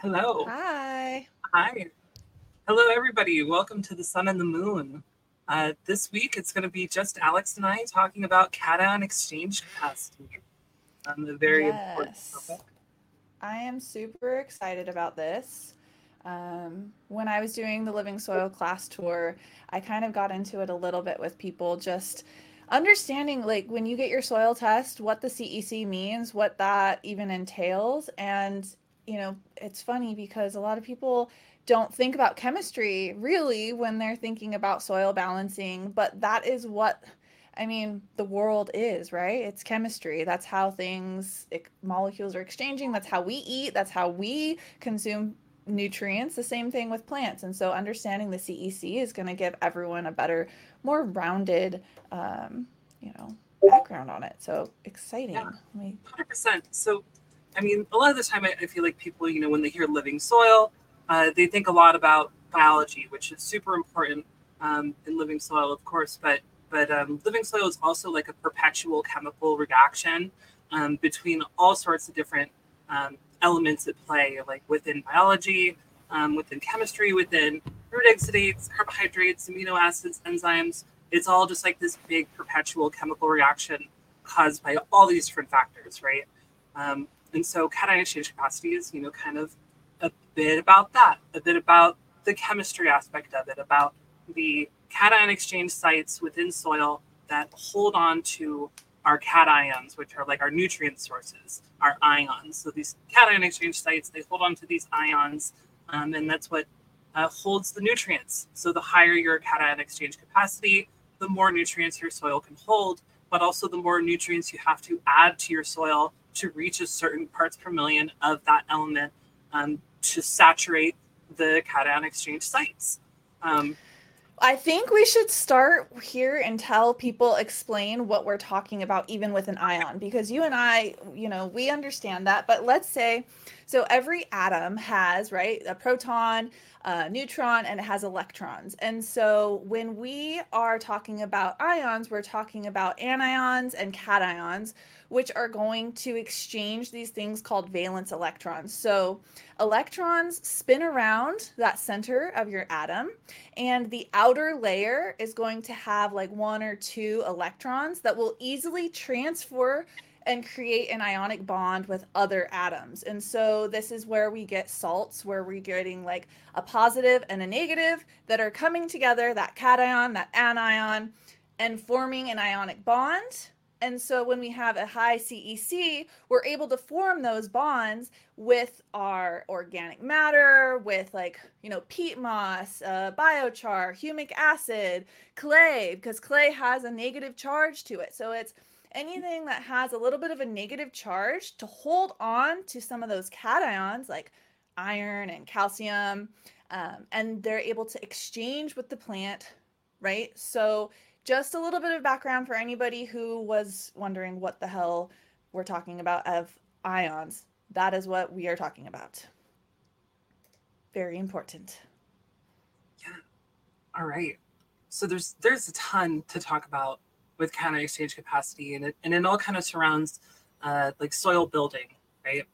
Hello. Hi. Hi. Hello, everybody. Welcome to the Sun and the Moon. Uh, this week, it's going to be just Alex and I talking about cation exchange capacity. Um, a very important Yes. topic. I am super excited about this. Um, when I was doing the Living Soil class tour, I kind of got into it a little bit with people, just understanding like when you get your soil test, what the CEC means, what that even entails. And, you know, it's funny because a lot of people don't think about chemistry really when they're thinking about soil balancing, but that is what I mean, the world is, right? It's chemistry. That's how things, ex- molecules are exchanging. That's how we eat. That's how we consume nutrients. The same thing with plants. And so understanding the CEC is going to give everyone a better, more rounded, um, you know, background on it. So exciting. Yeah. Me- 100%. So, I mean, a lot of the time, I, I feel like people, you know, when they hear living soil, uh, they think a lot about biology, which is super important um, in living soil, of course. But but um, living soil is also like a perpetual chemical reaction um, between all sorts of different um, elements at play, like within biology, um, within chemistry, within root exudates, carbohydrates, amino acids, enzymes. It's all just like this big perpetual chemical reaction caused by all these different factors, right? And so cation exchange capacity is, you know, kind of a bit about that, a bit about the chemistry aspect of it, about the cation exchange sites within soil that hold on to our cations, which are like our nutrient sources, our ions. So these cation exchange sites, they hold on to these ions, um, and that's what uh, holds the nutrients. So the higher your cation exchange capacity, the more nutrients your soil can hold, but also the more nutrients you have to add to your soil to reach a certain parts per million of that element um, to saturate the cation exchange sites. Um, I think we should start here and tell people explain what we're talking about even with an ion because you and I, you know, we understand that, but let's say so every atom has, right, a proton, a neutron and it has electrons. And so when we are talking about ions, we're talking about anions and cations which are going to exchange these things called valence electrons. So electrons spin around that center of your atom and the outer layer is going to have like one or two electrons that will easily transfer and create an ionic bond with other atoms. And so this is where we get salts, where we're getting like a positive and a negative that are coming together, that cation, that anion, and forming an ionic bond. And so when we have a high CEC, we're able to form those bonds with our organic matter, with like, you know, peat moss, uh, biochar, humic acid, clay, because clay has a negative charge to it. So it's anything that has a little bit of a negative charge to hold on to some of those cations like iron and calcium. Um, and they're able to exchange with the plant, right? So just a little bit of background for anybody who was wondering what the hell we're talking about of ions. That is what we are talking about. Very important. Yeah. All right. So there's there's a ton to talk about with cation exchange capacity, and it and it all kind of surrounds uh, like soil building, right?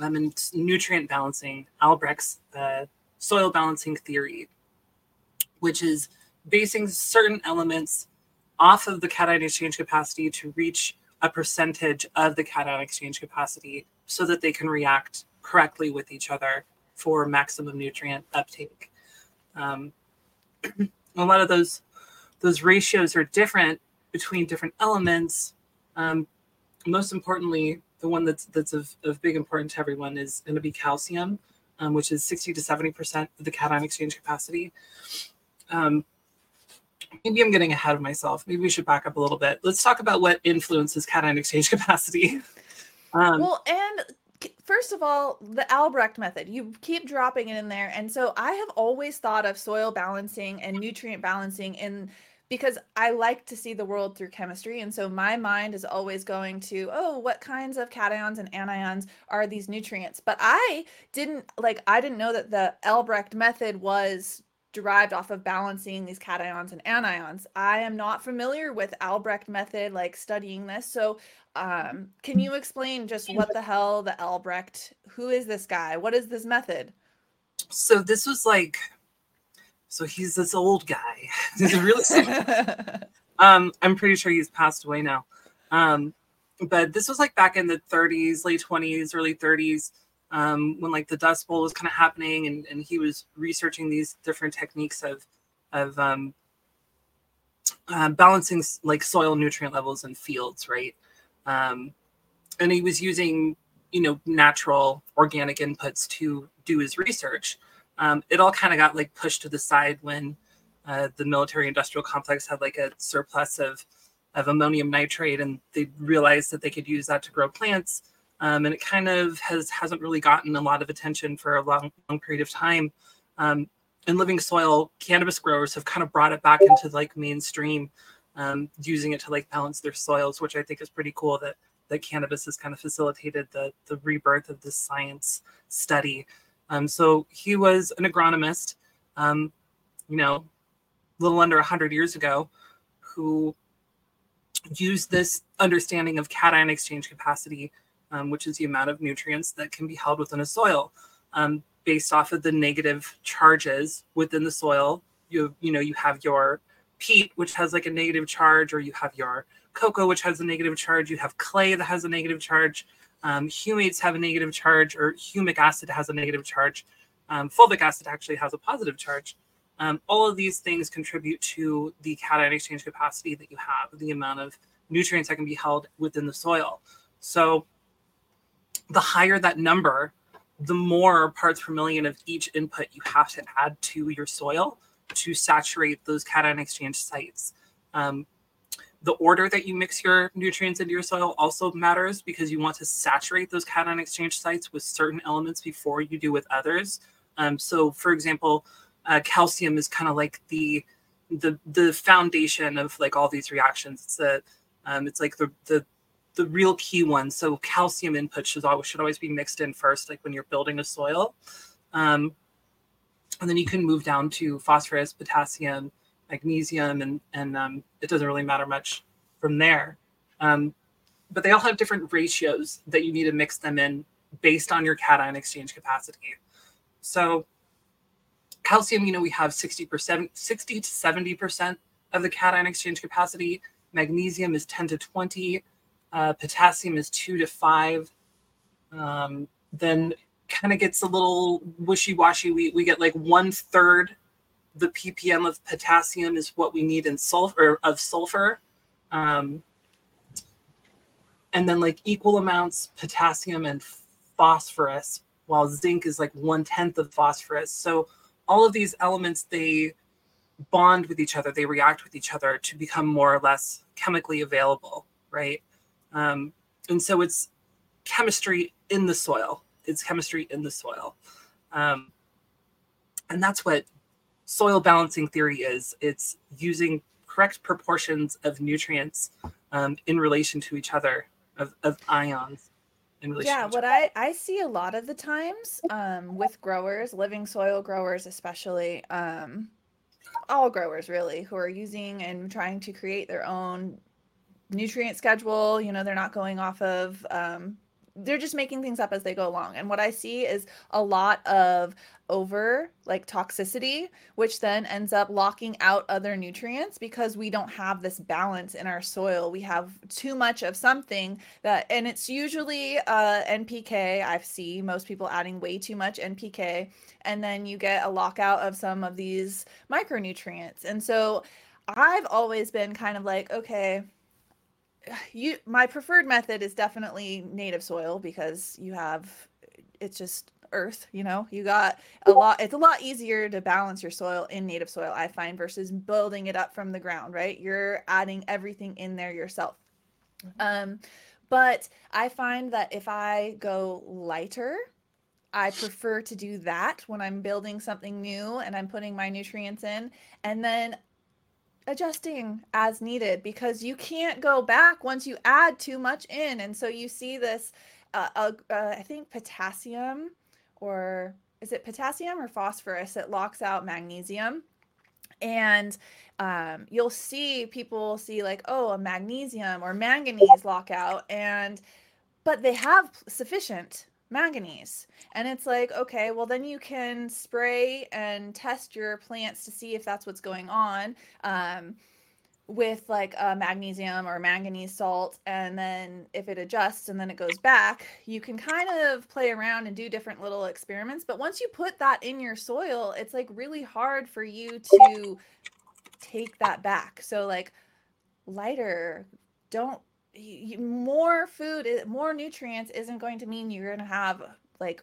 Um, and nutrient balancing, Albrecht's uh, soil balancing theory, which is basing certain elements off of the cation exchange capacity to reach a percentage of the cation exchange capacity so that they can react correctly with each other for maximum nutrient uptake. Um, a lot of those those ratios are different between different elements. Um, most importantly, the one that's that's of, of big importance to everyone is going to be calcium, um, which is 60 to 70 percent of the cation exchange capacity. Um, maybe I'm getting ahead of myself. Maybe we should back up a little bit. Let's talk about what influences cation exchange capacity. Um, Well, and first of all, the Albrecht method, you keep dropping it in there. And so I have always thought of soil balancing and nutrient balancing in because I like to see the world through chemistry. And so my mind is always going to, oh, what kinds of cations and anions are these nutrients? But I didn't like, I didn't know that the Albrecht method was derived off of balancing these cations and anions. I am not familiar with Albrecht method, like studying this. So, um, can you explain just what the hell the Albrecht? Who is this guy? What is this method? So this was like, so he's this old guy. he's really. um, I'm pretty sure he's passed away now. Um, but this was like back in the 30s, late 20s, early 30s um, when like the Dust Bowl was kind of happening, and, and he was researching these different techniques of of um, uh, balancing like soil nutrient levels in fields, right? Um, and he was using you know natural organic inputs to do his research. Um, it all kind of got like pushed to the side when uh, the military industrial complex had like a surplus of of ammonium nitrate, and they realized that they could use that to grow plants um, and it kind of has hasn't really gotten a lot of attention for a long, long period of time. Um, in living soil, cannabis growers have kind of brought it back into like mainstream, um, using it to like balance their soils, which I think is pretty cool. That that cannabis has kind of facilitated the the rebirth of this science study. Um, so he was an agronomist, um, you know, a little under hundred years ago, who used this understanding of cation exchange capacity um, which is the amount of nutrients that can be held within a soil. Um, based off of the negative charges within the soil, you you know you have your peat, which has like a negative charge, or you have your coco, which has a negative charge. You have clay that has a negative charge. Um, humates have a negative charge, or humic acid has a negative charge. Um, fulvic acid actually has a positive charge. Um, all of these things contribute to the cation exchange capacity that you have, the amount of nutrients that can be held within the soil. So the higher that number, the more parts per million of each input you have to add to your soil to saturate those cation exchange sites. Um, the order that you mix your nutrients into your soil also matters because you want to saturate those cation exchange sites with certain elements before you do with others. Um, so, for example, uh, calcium is kind of like the the the foundation of like all these reactions. It's a um, it's like the the the real key one. So calcium input should always should always be mixed in first, like when you're building a soil. Um, and then you can move down to phosphorus, potassium, magnesium, and and um, it doesn't really matter much from there. Um, but they all have different ratios that you need to mix them in based on your cation exchange capacity. So calcium, you know, we have 60%, 60 to 70% of the cation exchange capacity. Magnesium is 10 to 20 uh, potassium is two to five. Um, then kind of gets a little wishy-washy. We, we get like one third the ppm of potassium is what we need in sulfur of sulfur. Um, and then like equal amounts potassium and phosphorus, while zinc is like one tenth of phosphorus. So all of these elements they bond with each other, they react with each other to become more or less chemically available, right? Um, and so it's chemistry in the soil. It's chemistry in the soil. Um, and that's what soil balancing theory is it's using correct proportions of nutrients um, in relation to each other, of, of ions. In relation yeah, what I, I see a lot of the times um, with growers, living soil growers especially, um, all growers really, who are using and trying to create their own nutrient schedule. You know, they're not going off of, um, they're just making things up as they go along. And what I see is a lot of over like toxicity, which then ends up locking out other nutrients because we don't have this balance in our soil. We have too much of something that, and it's usually uh, NPK. I see most people adding way too much NPK, and then you get a lockout of some of these micronutrients. And so I've always been kind of like, okay, you my preferred method is definitely native soil because you have it's just earth you know you got a lot it's a lot easier to balance your soil in native soil i find versus building it up from the ground right you're adding everything in there yourself mm-hmm. um but i find that if i go lighter I prefer to do that when I'm building something new and I'm putting my nutrients in. And then adjusting as needed because you can't go back once you add too much in. And so you see this uh, uh, i think potassium or is it potassium or phosphorus that locks out magnesium. And um, you'll see people see like oh a magnesium or manganese lockout and but they have sufficient manganese. And it's like okay well then you can spray and test your plants to see if that's what's going on um, with like a magnesium or manganese salt. And then if it adjusts and then it goes back you can kind of play around and do different little experiments. But once you put that in your soil it's like really hard for you to take that back. So like lighter don't more food more nutrients isn't going to mean you're going to have like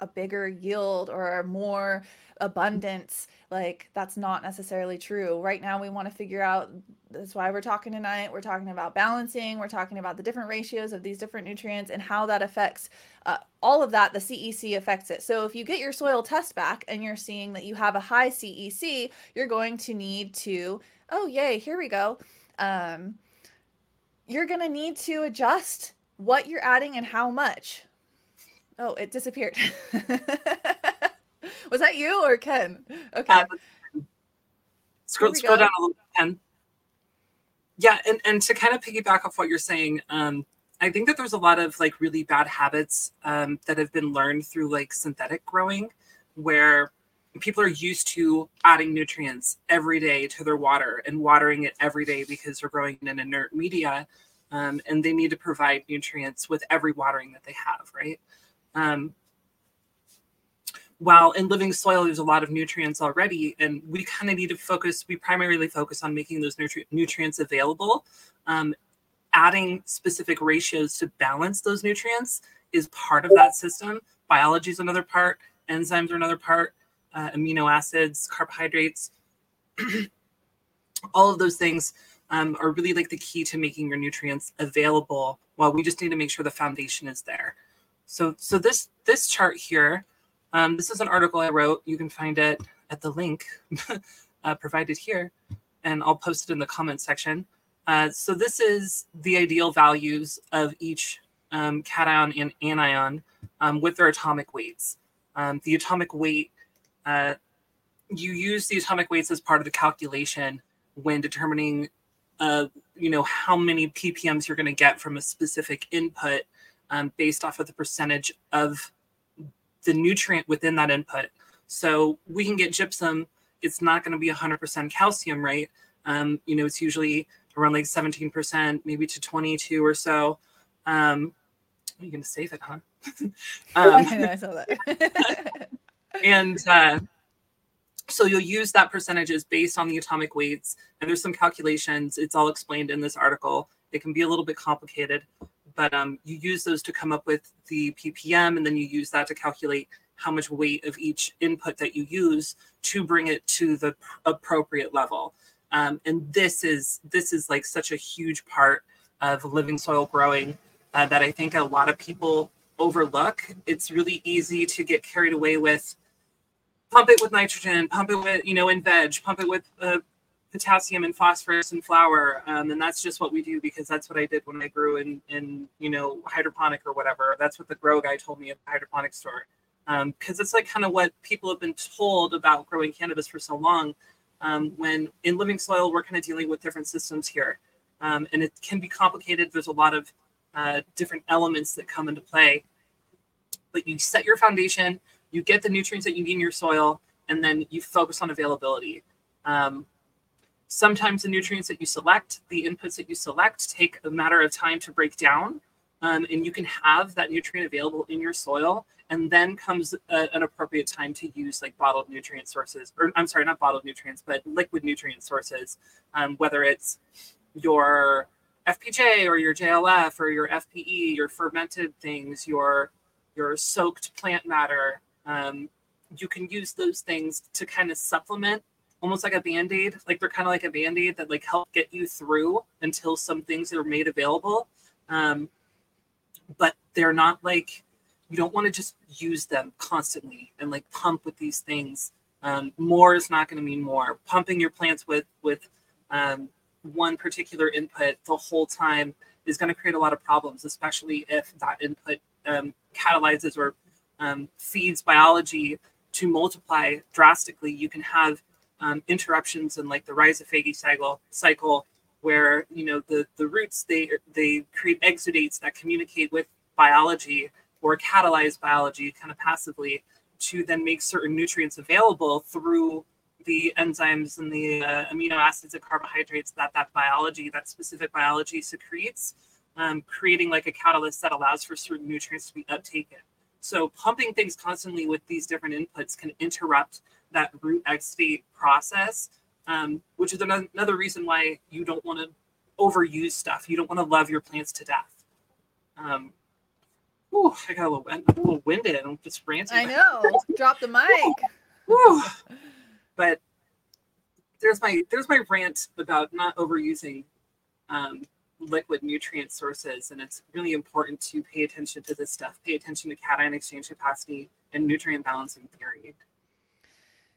a bigger yield or more abundance. Like that's not necessarily true. Right now we want to figure out that's why we're talking tonight we're talking about balancing we're talking about the different ratios of these different nutrients and how that affects uh, all of that the cec affects it. So if you get your soil test back and you're seeing that you have a high cec you're going to need to oh yay here we go. Um, you're going to need to adjust what you're adding and how much oh it disappeared Was that you or Ken? Okay. Uh, scroll scroll down a little bit, Ken. Yeah, and, and to kind of piggyback off what you're saying, um, I think that there's a lot of like really bad habits um, that have been learned through like synthetic growing, where people are used to adding nutrients every day to their water and watering it every day because they're growing in an inert media, um, and they need to provide nutrients with every watering that they have, right? Um, while in living soil there's a lot of nutrients already and we kind of need to focus we primarily focus on making those nutri- nutrients available um, adding specific ratios to balance those nutrients is part of that system biology is another part enzymes are another part uh, amino acids carbohydrates all of those things um, are really like the key to making your nutrients available while we just need to make sure the foundation is there so so this this chart here um, this is an article I wrote. You can find it at the link uh, provided here, and I'll post it in the comment section. Uh, so this is the ideal values of each um, cation and anion um, with their atomic weights. Um, the atomic weight, uh, you use the atomic weights as part of the calculation when determining, uh, you know, how many ppms you're going to get from a specific input um, based off of the percentage of the nutrient within that input. So we can get gypsum. It's not going to be 100% calcium, right? Um, you know, it's usually around like 17%, maybe to 22 or so. Um, you're going to save it, huh? um, I know, I saw that. and uh, so you'll use that percentages based on the atomic weights. And there's some calculations. It's all explained in this article. It can be a little bit complicated, but um, you use those to come up with the ppm and then you use that to calculate how much weight of each input that you use to bring it to the appropriate level um, and this is this is like such a huge part of living soil growing uh, that i think a lot of people overlook it's really easy to get carried away with pump it with nitrogen pump it with you know in veg pump it with uh, potassium and phosphorus and flower um, and that's just what we do because that's what i did when i grew in in you know hydroponic or whatever. That's what the grow guy told me at the hydroponic store. Because um, it's like kind of what people have been told about growing cannabis for so long um, when in living soil we're kind of dealing with different systems here. Um, and it can be complicated. There's a lot of uh, different elements that come into play. But you set your foundation you get the nutrients that you need in your soil and then you focus on availability um, Sometimes the nutrients that you select, the inputs that you select, take a matter of time to break down. Um, and you can have that nutrient available in your soil. And then comes a, an appropriate time to use like bottled nutrient sources, or I'm sorry, not bottled nutrients, but liquid nutrient sources, um, whether it's your FPJ or your JLF or your FPE, your fermented things, your your soaked plant matter. Um, you can use those things to kind of supplement almost like a band-aid like they're kind of like a band-aid that like help get you through until some things are made available. Um, but they're not like you don't want to just use them constantly and like pump with these things. Um, more is not going to mean more. Pumping your plants with with um, one particular input the whole time is going to create a lot of problems especially if that input um, catalyzes or um, feeds biology to multiply drastically, you can have um, interruptions in like the rhizophagy cycle, cycle where you know the the roots they they create exudates that communicate with biology or catalyze biology kind of passively to then make certain nutrients available through the enzymes and the uh, amino acids and carbohydrates that that biology that specific biology secretes um, creating like a catalyst that allows for certain nutrients to be uptaken so pumping things constantly with these different inputs can interrupt that root exudate process um, which is another reason why you don't want to overuse stuff. You don't want to love your plants to death. Um, whew, I got a little, a little winded. I'm just ranting. I know. Drop the mic. Whew. But there's my there's my rant about not overusing um, liquid nutrient sources, and it's really important to pay attention to this stuff. Pay attention to cation exchange capacity and nutrient balancing theory.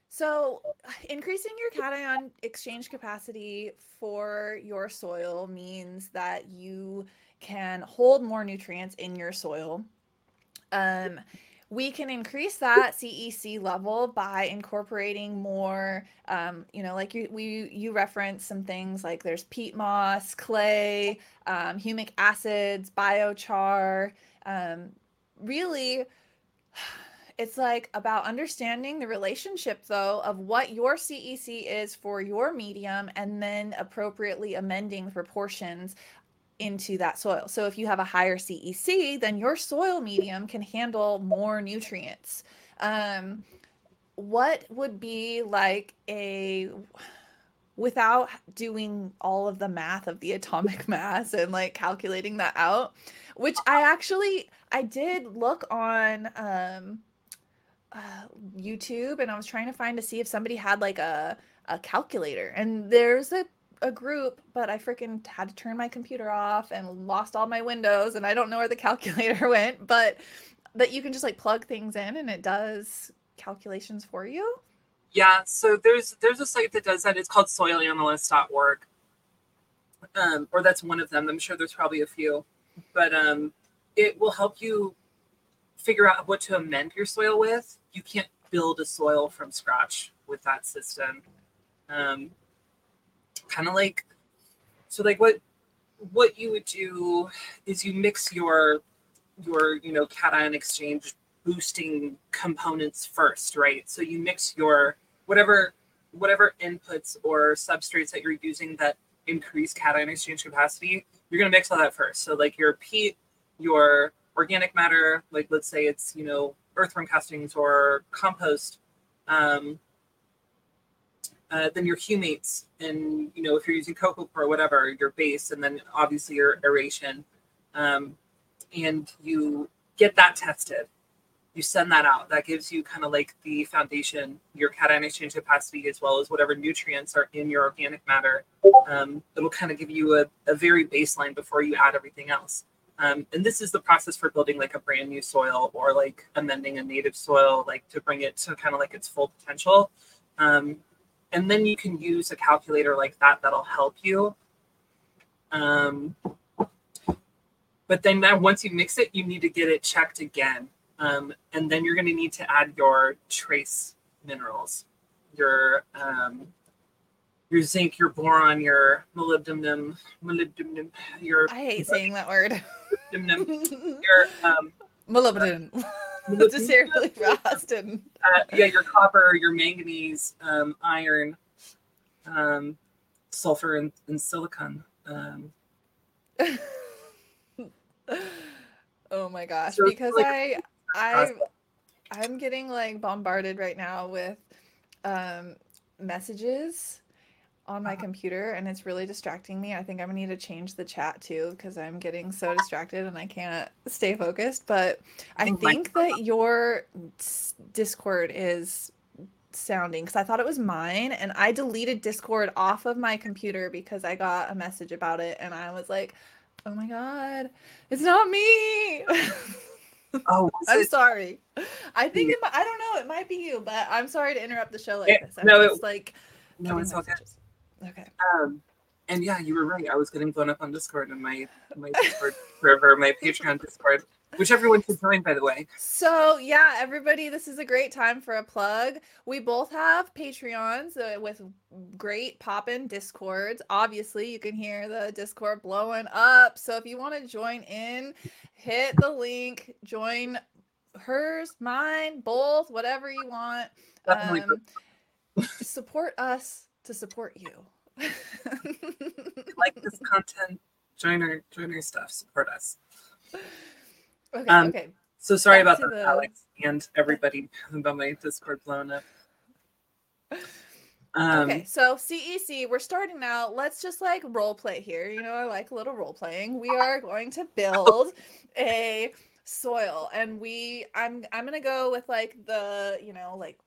So, increasing your cation exchange capacity for your soil means that you can hold more nutrients in your soil. Um, we can increase that CEC level by incorporating more, um, you know, like you, we you reference some things like there's peat moss, clay, um, humic acids, biochar. Um, really, it's like about understanding the relationship though of what your CEC is for your medium and then appropriately amending the proportions into that soil. So if you have a higher CEC, then your soil medium can handle more nutrients. Um, what would be like a without doing all of the math of the atomic mass and like calculating that out which i actually i did look on um uh, YouTube and I was trying to find to see if somebody had like a a calculator and there's a a group, but I freaking had to turn my computer off and lost all my windows and I don't know where the calculator went, but that you can just like plug things in and it does calculations for you. Yeah, so there's there's a site that does that. It's called soilanalyst.org. Um, or that's one of them. I'm sure there's probably a few. But um it will help you figure out what to amend your soil with. You can't build a soil from scratch with that system. Um, kind of like, so like what what you would do is you mix your your you know cation exchange boosting components first, right? So you mix your whatever whatever inputs or substrates that you're using that increase cation exchange capacity, you're gonna mix all that first. So like your peat, your organic matter, like let's say it's, you know, earthworm castings or compost, um, uh, then your humates and, you know, if you're using coco or whatever, your base, and then obviously your aeration. Um, and you get that tested. You send that out. That gives you kind of like the foundation, your cation exchange capacity, as well as whatever nutrients are in your organic matter. Um, it'll kind of give you a, a very baseline before you add everything else. Um, and this is the process for building like a brand new soil or like amending a native soil, like to bring it to kind of like its full potential. And then you can use a calculator like that that'll help you. Um, but then that once you mix it, you need to get it checked again. Um, and then you're going to need to add your trace minerals, your um, your zinc, your boron, your molybdenum, molybdenum, your. I hate saying that word. Your um. Molybdenum. Just say really fast and. Uh, yeah, your copper, your manganese, um, iron, um, sulfur, and, and silicon. Um, oh my gosh! So because like, I, I, I'm getting like bombarded right now with um messages on my uh-huh. computer and it's really distracting me. I think I'm gonna need to change the chat too because I'm getting so distracted and I can't stay focused. But I oh think that your Discord is sounding because I thought it was mine and I deleted Discord off of my computer because I got a message about it and I was like, oh my god, it's not me. Oh, I'm it? sorry. I think it, I don't know. It might be you, but I'm sorry to interrupt the show like it, this. I'm no, just it, like no, it's okay. Okay. Um, and yeah, you were right. I was getting blown up on Discord and my my Discord server, my Patreon Discord. which everyone should join, by the way. So yeah, everybody, this is a great time for a plug. We both have Patreons uh, with great pop-in discords. Obviously, you can hear the Discord blowing up. So if you want to join in, hit the link, join hers, mine, both, whatever you want. Definitely. Um, support us to support you. like this content, join our join our stuff, support us. Okay, Um, okay. So sorry Back about that, the- Alex, and everybody about my Discord blown up. Um, okay, so CEC, we're starting now. Let's just like role play here. You know, I like a little role playing. We are going to build a soil, and we, I'm, I'm gonna go with like the, you know, like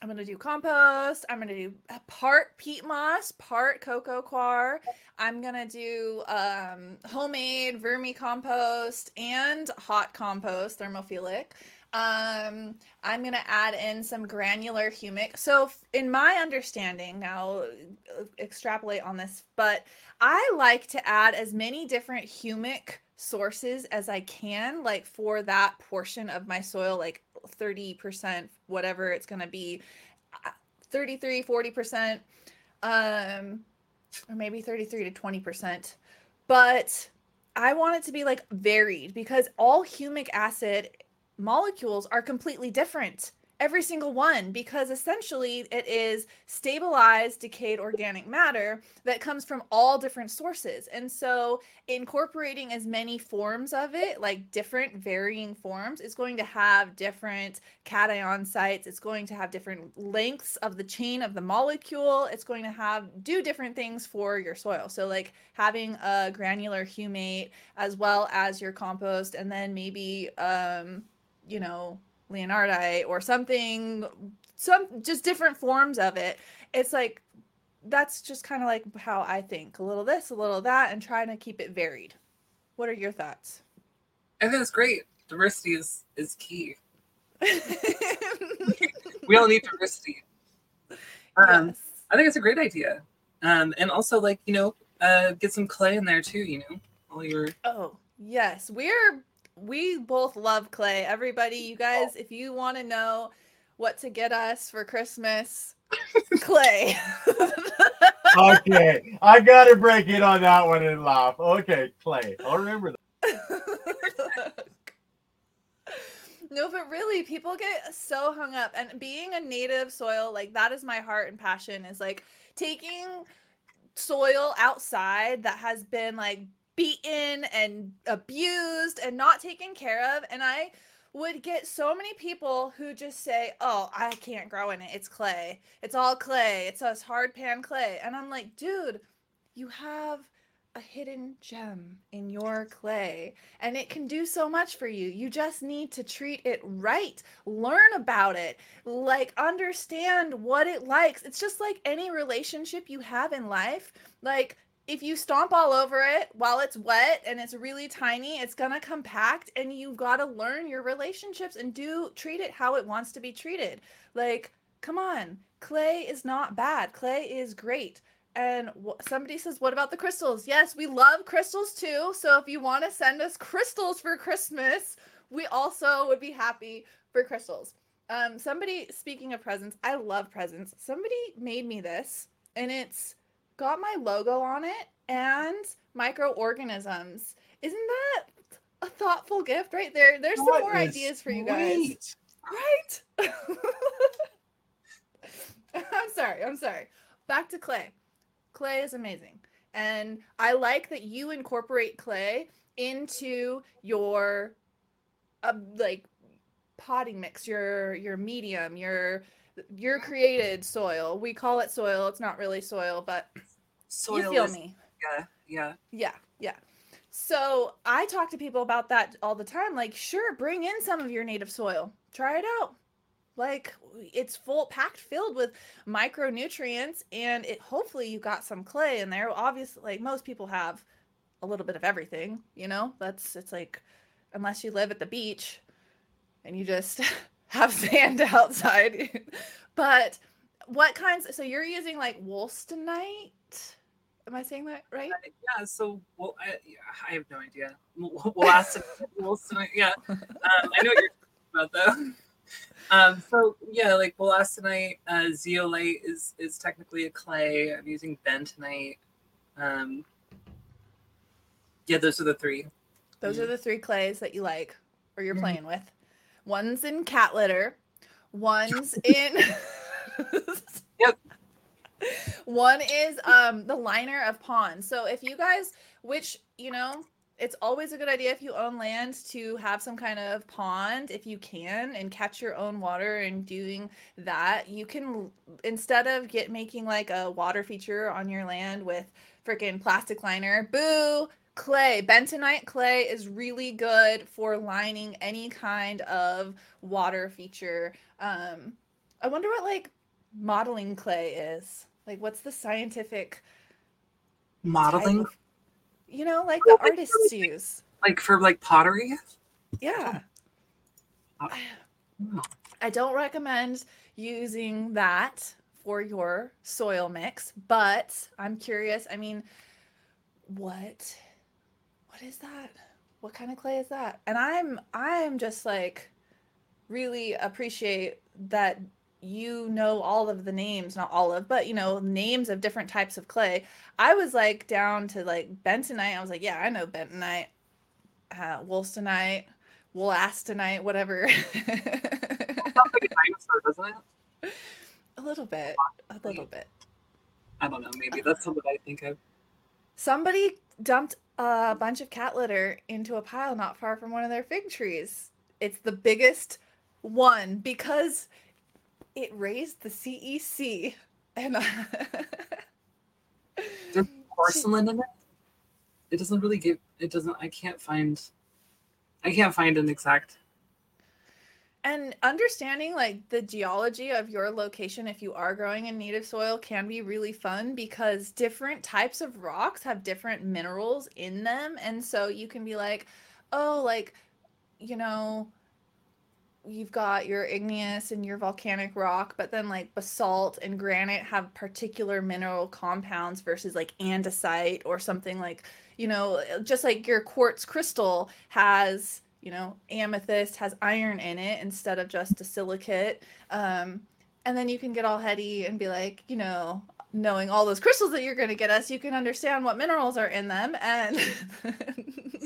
I'm gonna do compost. I'm gonna do part peat moss, part coco coir. I'm gonna do um, homemade vermicompost and hot compost, thermophilic. Um, I'm gonna add in some granular humic. So, in my understanding, now uh, extrapolate on this, but I like to add as many different humic sources as I can, like for that portion of my soil, like 30%, whatever it's gonna be, uh, 33, 40%, um, or maybe 33 to 20%. But I want it to be like varied because all humic acid molecules are completely different every single one because essentially it is stabilized decayed organic matter that comes from all different sources. And so incorporating as many forms of it like different varying forms is going to have different cation sites it's going to have different lengths of the chain of the molecule it's going to have do different things for your soil. So like having a granular humate as well as your compost and then maybe um you know leonardite or something some just different forms of it it's like that's just kind of like how i think a little this a little that and trying to keep it varied what are your thoughts I think it's great. Diversity is is key. We all need diversity. Um, yes. I think it's a great idea. Um, and also like you know, uh, get some clay in there too. You know, all your oh yes we're we both love clay everybody you oh. guys if you want to know what to get us for christmas clay Okay, I gotta break it on that one and laugh. Okay, Clay, I'll remember that. no, but really, people get so hung up. And being a native soil, like that is my heart and passion, is like taking soil outside that has been like beaten and abused and not taken care of. And I would get so many people who just say, Oh, I can't grow in it. It's clay. It's all clay. It's us hard pan clay. And I'm like, dude, you have a hidden gem in your clay and it can do so much for you. You just need to treat it right, learn about it, like understand what it likes. It's just like any relationship you have in life. Like, if you stomp all over it while it's wet and it's really tiny, it's gonna compact, and you've got to learn your relationships and do treat it how it wants to be treated. Like, come on, clay is not bad. Clay is great. And somebody says, What about the crystals? Yes, we love crystals too. So if you want to send us crystals for Christmas, we also would be happy for crystals. Um, somebody, speaking of presents, I love presents. Somebody made me this, and it's got my logo on it and microorganisms. Isn't that a thoughtful gift right there? There's some more ideas for you guys. Right? I'm sorry. I'm sorry. Back to clay. Clay is amazing. And I like that you incorporate clay into your uh, like potting mix, your your medium, your your created soil. We call it soil. It's not really soil, but soil. you feel is- me. Yeah, yeah. Yeah, yeah. So I talk to people about that all the time. Like, sure, bring in some of your native soil. Try it out. Like it's full packed filled with micronutrients and it hopefully you got some clay in there. Obviously, like most people have a little bit of everything, you know? That's it's like unless you live at the beach and you just have sand outside. but what kinds so you're using like wolstenite Am I saying that right? yeah. So, well, I, yeah, I have no idea. Wollastonite. wollastonite yeah. Um, I know what you're talking about though. Um, so yeah, like wollastonite, uh, zeolite is is technically a clay. I'm using bentonite. Um, yeah, those are the three. Those are the three clays that you like or you're Mhm. playing with. One's in cat litter. One's in. Yep. One is um the liner of ponds. So if you guys, which you know, it's always a good idea if you own land to have some kind of pond if you can and catch your own water and doing that you can instead of get making like a water feature on your land with freaking plastic liner boo clay. Bentonite clay is really good for lining any kind of water feature. Um i wonder what like modeling clay is like what's the scientific Modeling, type you know like Oh, the like artists use like for like pottery. yeah oh. I don't recommend using that for your soil mix, but I'm curious. I mean, what what is that? What kind of clay is that? And I'm I'm just like really appreciate that you know all of the names, not all of, but you know, names of different types of clay. I was like down to like bentonite. I was like, yeah, I know bentonite, uh, wolstonite, wollastonite, whatever. Like a dinosaur, doesn't it? a little bit, a little bit. I don't know. Maybe that's what I think of. Somebody dumped a bunch of cat litter into a pile not far from one of their fig trees. It's the biggest one because it raised the CEC. And There's porcelain in it. It doesn't really give. It doesn't. I can't find. I can't find an exact. and understanding like the geology of your location if you are growing in native soil can be really fun because different types of rocks have different minerals in them and so you can be like oh like you know you've got your igneous and your volcanic rock but then like basalt and granite have particular mineral compounds versus like andesite or something like you know just like your quartz crystal has you know amethyst has iron in it instead of just a silicate. Um and then you can get all heady and be like you know knowing all those crystals that you're going to get us you can understand what minerals are in them and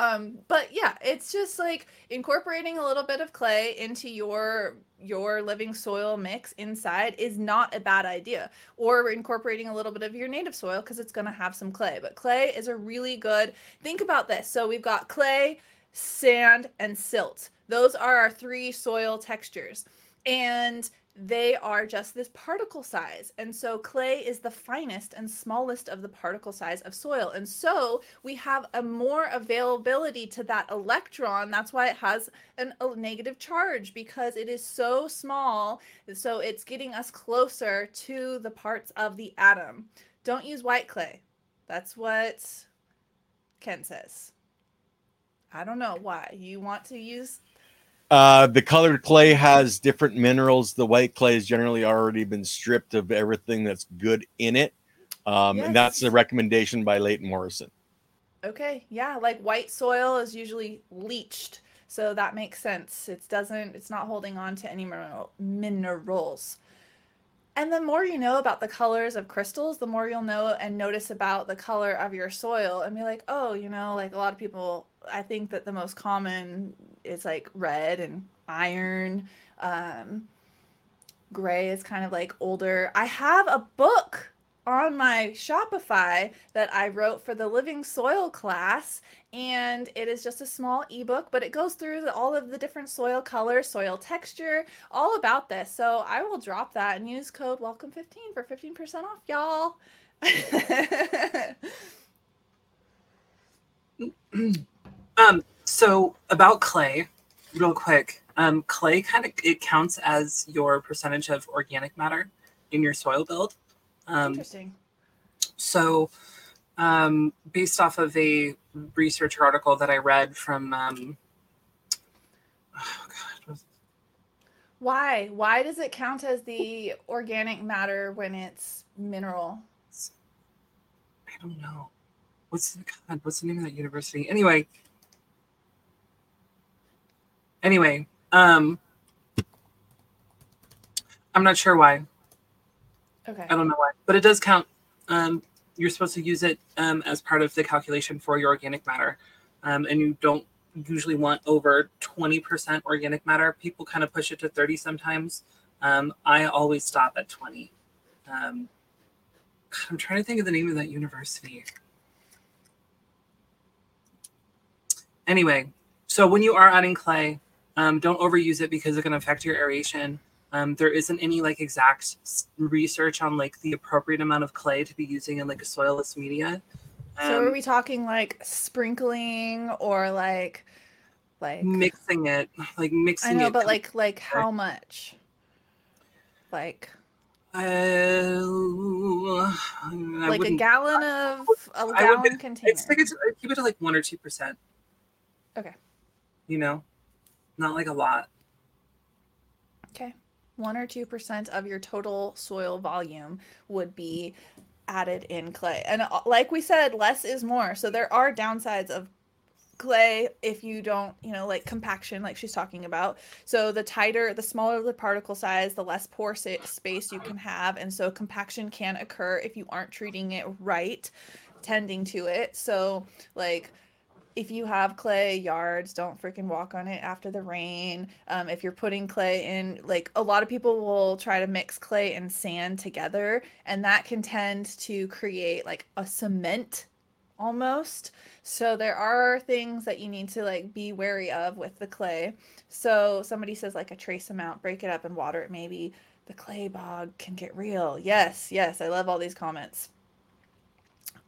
um but yeah it's just like incorporating a little bit of clay into your your living soil mix inside is not a bad idea. Or incorporating a little bit of your native soil because it's going to have some clay. But clay is a really good think about this. So we've got clay sand and silt. Those are our three soil textures. And they are just this particle size. And so clay is the finest and smallest of the particle size of soil. And so we have a more availability to that electron. That's why it has an, a negative charge because it is so small. So it's getting us closer to the parts of the atom. Don't use white clay. That's what Ken says. I don't know why. You want to use Uh, the colored clay has different minerals. The white clay has generally already been stripped of everything that's good in it. Um, And that's the recommendation by Leighton Morrison. Okay, yeah, like white soil is usually leached, so that makes sense. It doesn't it's not holding on to any mineral, minerals. And the more you know about the colors of crystals, the more you'll know and notice about the color of your soil and be like, "Oh, you know, like a lot of people I think that the most common is like red and iron. Um gray is kind of like older. I have a book on my Shopify that I wrote for the Living Soil class, and it is just a small ebook, but it goes through the, all of the different soil colors, soil texture, all about this. So I will drop that and use code welcome15 for 15% off, y'all. Um, so about clay, real quick. Um, clay kind of it counts as your percentage of organic matter in your soil build. Um, Interesting. so, um, based off of a research article that I read from, um, oh God, was- Why? Why does it count as the organic matter when it's mineral? I don't know. What's the God, what's the name of that university? Anyway. Anyway, um I'm not sure why. Okay. I don't know why, but it does count. Um, you're supposed to use it um, as part of the calculation for your organic matter, um, and you don't usually want over 20% organic matter. People kind of push it to 30 sometimes. Um, I always stop at 20. Um, I'm trying to think of the name of that university. Anyway, so when you are adding clay, um, don't overuse it because it can affect your aeration. Um, there isn't any like exact research on like the appropriate amount of clay to be using in like a soilless media. so are Um, we talking like sprinkling or like like mixing it, like mixing? It. I know, but like like how much? Like uh, like a gallon of a I would- gallon container. It's like it's, keep it to like one or two percent. Okay. You know, not like a lot. Okay. One or two percent of your total soil volume would be added in clay. And uh, like we said, less is more. So there are downsides of clay if you don't, you know, like compaction, like she's talking about. So the tighter, the smaller the particle size, the less pore space you can have. And so compaction can occur if you aren't treating it right, tending to it. So, like, if you have clay yards, don't freaking walk on it after the rain. Um, if you're putting clay in, like a lot of people will try to mix clay and sand together, and that can tend to create like a cement almost. So there are things that you need to like be wary of with the clay. So somebody says like a trace amount, break it up and water it maybe. The clay bog can get real. Yes, yes, I love all these comments.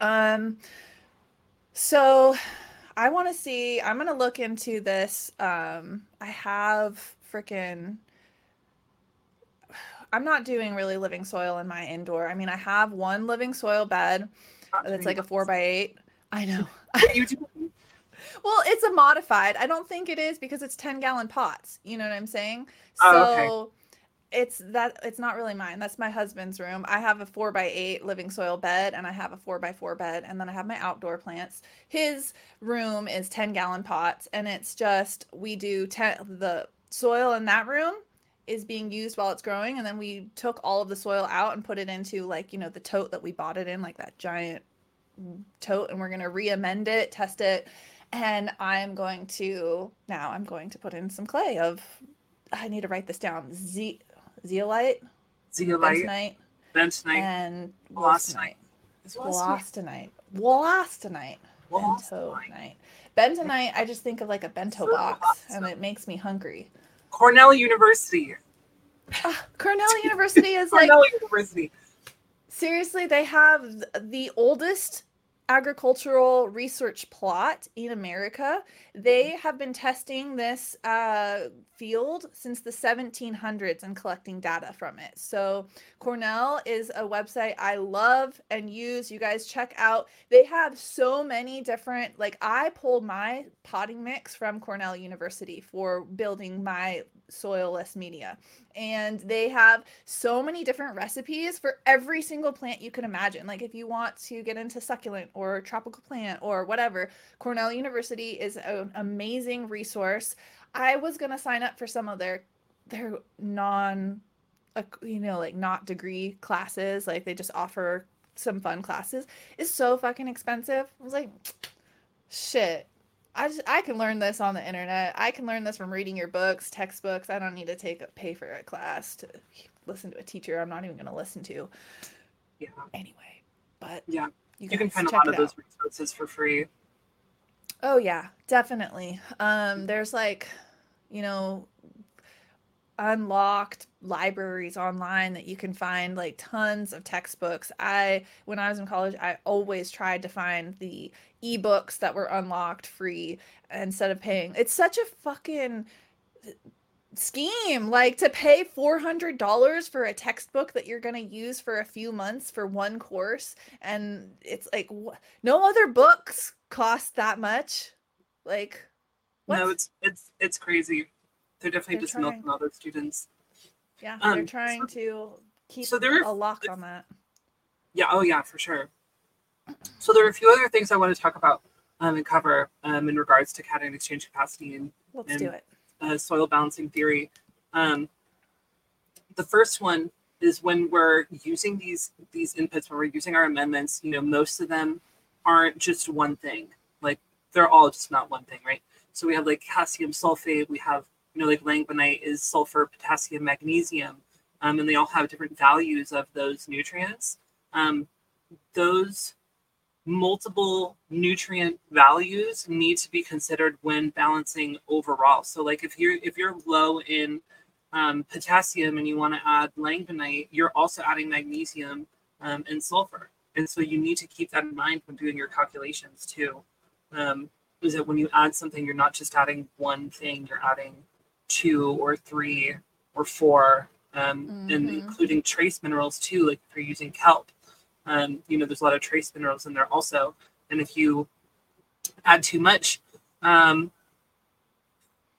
Um so I want to see. I'm gonna look into this. Um, I have freaking. I'm not doing really living soil in my indoor. I mean, I have one living soil bed that's like a four by eight. I know. Well, it's a modified. I don't think it is because it's 10 gallon pots. You know what I'm saying? So Oh, okay. It's that it's not really mine. That's my husband's room. I have a four by eight living soil bed and I have a four by four bed and then I have my outdoor plants. His room is 10 gallon pots and it's just we do 10 the soil in that room is being used while it's growing and then we took all of the soil out and put it into like you know the tote that we bought it in like that giant tote and we're going to re-amend it test it and i'm going to now i'm going to put in some clay of i need to write this down Z, zeolite zeolite, bentonite bentonite, and Wollastonite. wollastonite Is Wollastonite- wollastonite wollastonite Wollastonite. bentonite bentonite i just think of like a bento box and it makes me hungry Cornell University. Ah, cornell university is like Cornell University. Seriously, they have the oldest agricultural research plot in America. They have been testing this uh, field since the 1700s and collecting data from it. So, Cornell is a website I love and use. You guys check out. They have so many different, like, I pulled my potting mix from Cornell University for building my soilless media. And they have so many different recipes for every single plant you can imagine. Like if you want to get into succulent or tropical plant or whatever, Cornell University is an amazing resource. I was going to sign up for some of their their non you know like not degree classes like they just offer some fun classes it's so fucking expensive i was like shit I just I can learn this on the internet. I can learn this from reading your books, textbooks. I don't need to take a pay for a class to listen to a teacher I'm not even going to listen to Yeah, anyway. But yeah. you, You can find a lot of those out. resources for free. Oh yeah, definitely. Um there's like, you know, unlocked libraries online that you can find like tons of textbooks. I when I was in college, I always tried to find the ebooks that were unlocked free instead of paying. It's such a fucking scheme like to pay $400 for a textbook that you're going to use for a few months for one course and it's like wh- no other books cost that much like what No, it's it's it's crazy. They're definitely They're just trying. milking all those students. yeah they're um, trying to keep so there are- a lock on that Yeah. Oh yeah, for sure. So there are a few other things I want to talk about um, and cover um, in regards to cation exchange capacity and Let's And- do it. uh, soil balancing theory. Um, the first one is when we're using these these inputs, when we're using our amendments. You know, most of them aren't just one thing. Like they're all just not one thing, right? So we have like calcium sulfate. We have you know like langbeinite is sulfur, potassium, magnesium, um, and they all have different values of those nutrients. Um, those multiple nutrient values need to be considered when balancing overall. So like if you're if you're low in um, potassium and you want to add langbeinite, you're also adding magnesium um, and sulfur. And so you need to keep that in mind when doing your calculations too. Um, is that when you add something, you're not just adding one thing, you're adding two or three or four, um, and Mhm. including trace minerals too, like if you're using kelp. Um, you know, there's a lot of trace minerals in there also. And if you add too much, um,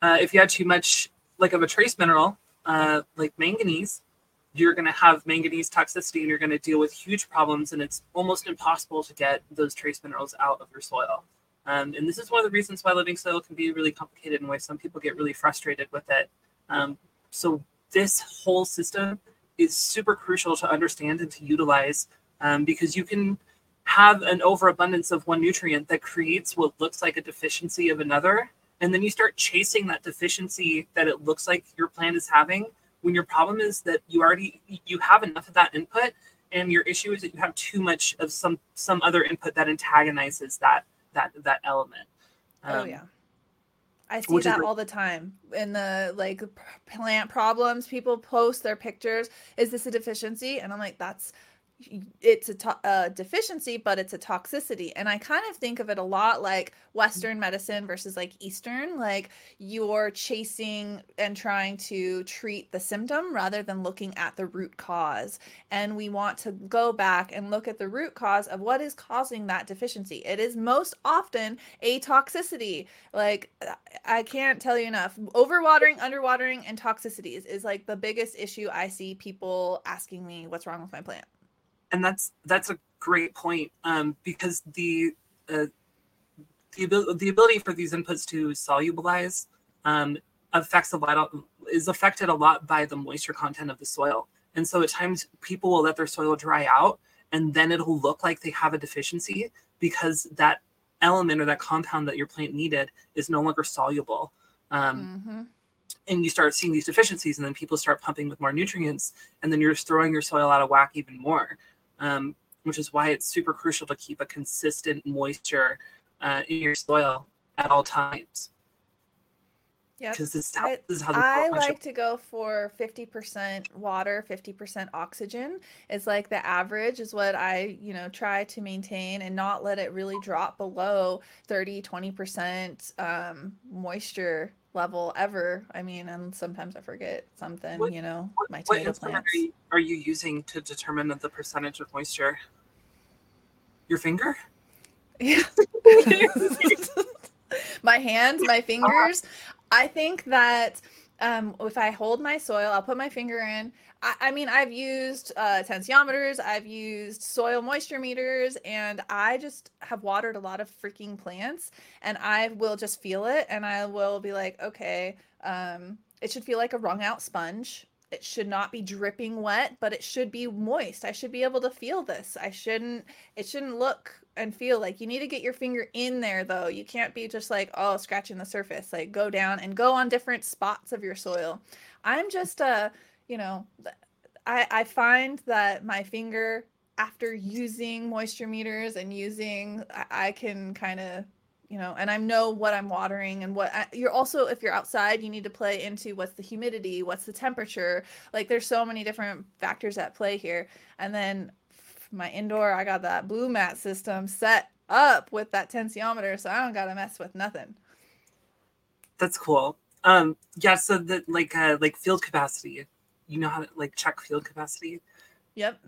uh, if you add too much, like of a trace mineral, uh, like manganese, you're going to have manganese toxicity and you're going to deal with huge problems. And it's almost impossible to get those trace minerals out of your soil. Um, and this is one of the reasons why living soil can be really complicated and why some people get really frustrated with it. Um, so, this whole system is super crucial to understand and to utilize um, because you can have an overabundance of one nutrient that creates what looks like a deficiency of another. And then you start chasing that deficiency that it looks like your plant is having when your problem is that you already you have enough of that input and your issue is that you have too much of some some other input that antagonizes that that that element oh Um, yeah. I see that all the time in the like plant problems. People post their pictures. Is this a deficiency? And I'm like, that's it's a to- uh, deficiency, but it's a toxicity. And I kind of think of it a lot like Western medicine versus like Eastern. Like you're chasing and trying to treat the symptom rather than looking at the root cause. And we want to go back and look at the root cause of what is causing that deficiency. It is most often a toxicity. Like I can't tell you enough. Overwatering, underwatering, and toxicities is like the biggest issue I see people asking me what's wrong with my plant. And that's that's a great point um, because the uh, the, abil- the ability for these inputs to solubilize um, affects a lot of, is affected a lot by the moisture content of the soil. And so at times people will let their soil dry out and then it'll look like they have a deficiency because that element or that compound that your plant needed is no longer soluble. Um, Mhm. and you start seeing these deficiencies and then people start pumping with more nutrients and then you're just throwing your soil out of whack even more um, which is why it's super crucial to keep a consistent moisture uh, in your soil at all times Yep. because this, is how- I- this is how the I like to go for 50% water, 50% oxygen. It's like the average is what I, you know, try to maintain and not let it really drop below 30, 20% um, moisture level ever. I mean, and sometimes I forget something, What- you know, What, my tomato plants. are you, are you using to determine the percentage of moisture? Your finger? Yeah. my hands, my fingers. I think that um, if I hold my soil, I'll put my finger in. I, I mean, I've used uh, tensiometers, I've used soil moisture meters, and I just have watered a lot of freaking plants. And I will just feel it, and I will be like, okay, um, it should feel like a wrung out sponge. It should not be dripping wet, but it should be moist. I should be able to feel this. I shouldn't it shouldn't look and feel like you need to get your finger in there though. You can't be just like, oh, scratching the surface. Like go down and go on different spots of your soil. I'm just uh, you know, I I find that my finger after using moisture meters and using I, I can kind of you know and i know what i'm watering and what I, you're also if you're outside you need to play into what's the humidity what's the temperature. Like there's so many different factors at play here. And then my indoor i got that Blumat system set up with that tensiometer so i don't gotta mess with nothing. That's cool. Um, yeah, so the like uh, like field capacity, you know how to like check field capacity. yep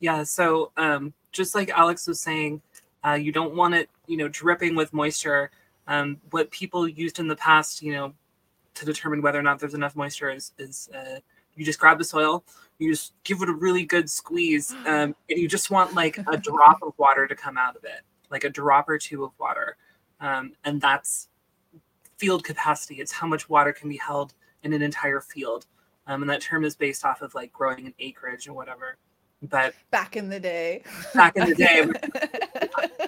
Yeah, so um, just like Alex was saying, uh, you don't want it, you know, dripping with moisture. Um, what people used in the past, you know, to determine whether or not there's enough moisture is, is uh, you just grab the soil, You just give it a really good squeeze, um, and you just want like a drop of water to come out of it, like a drop or two of water, um, and that's field capacity. It's how much water can be held in an entire field, um, and that term is based off of like growing an acreage or whatever. But back in the day. back in the day,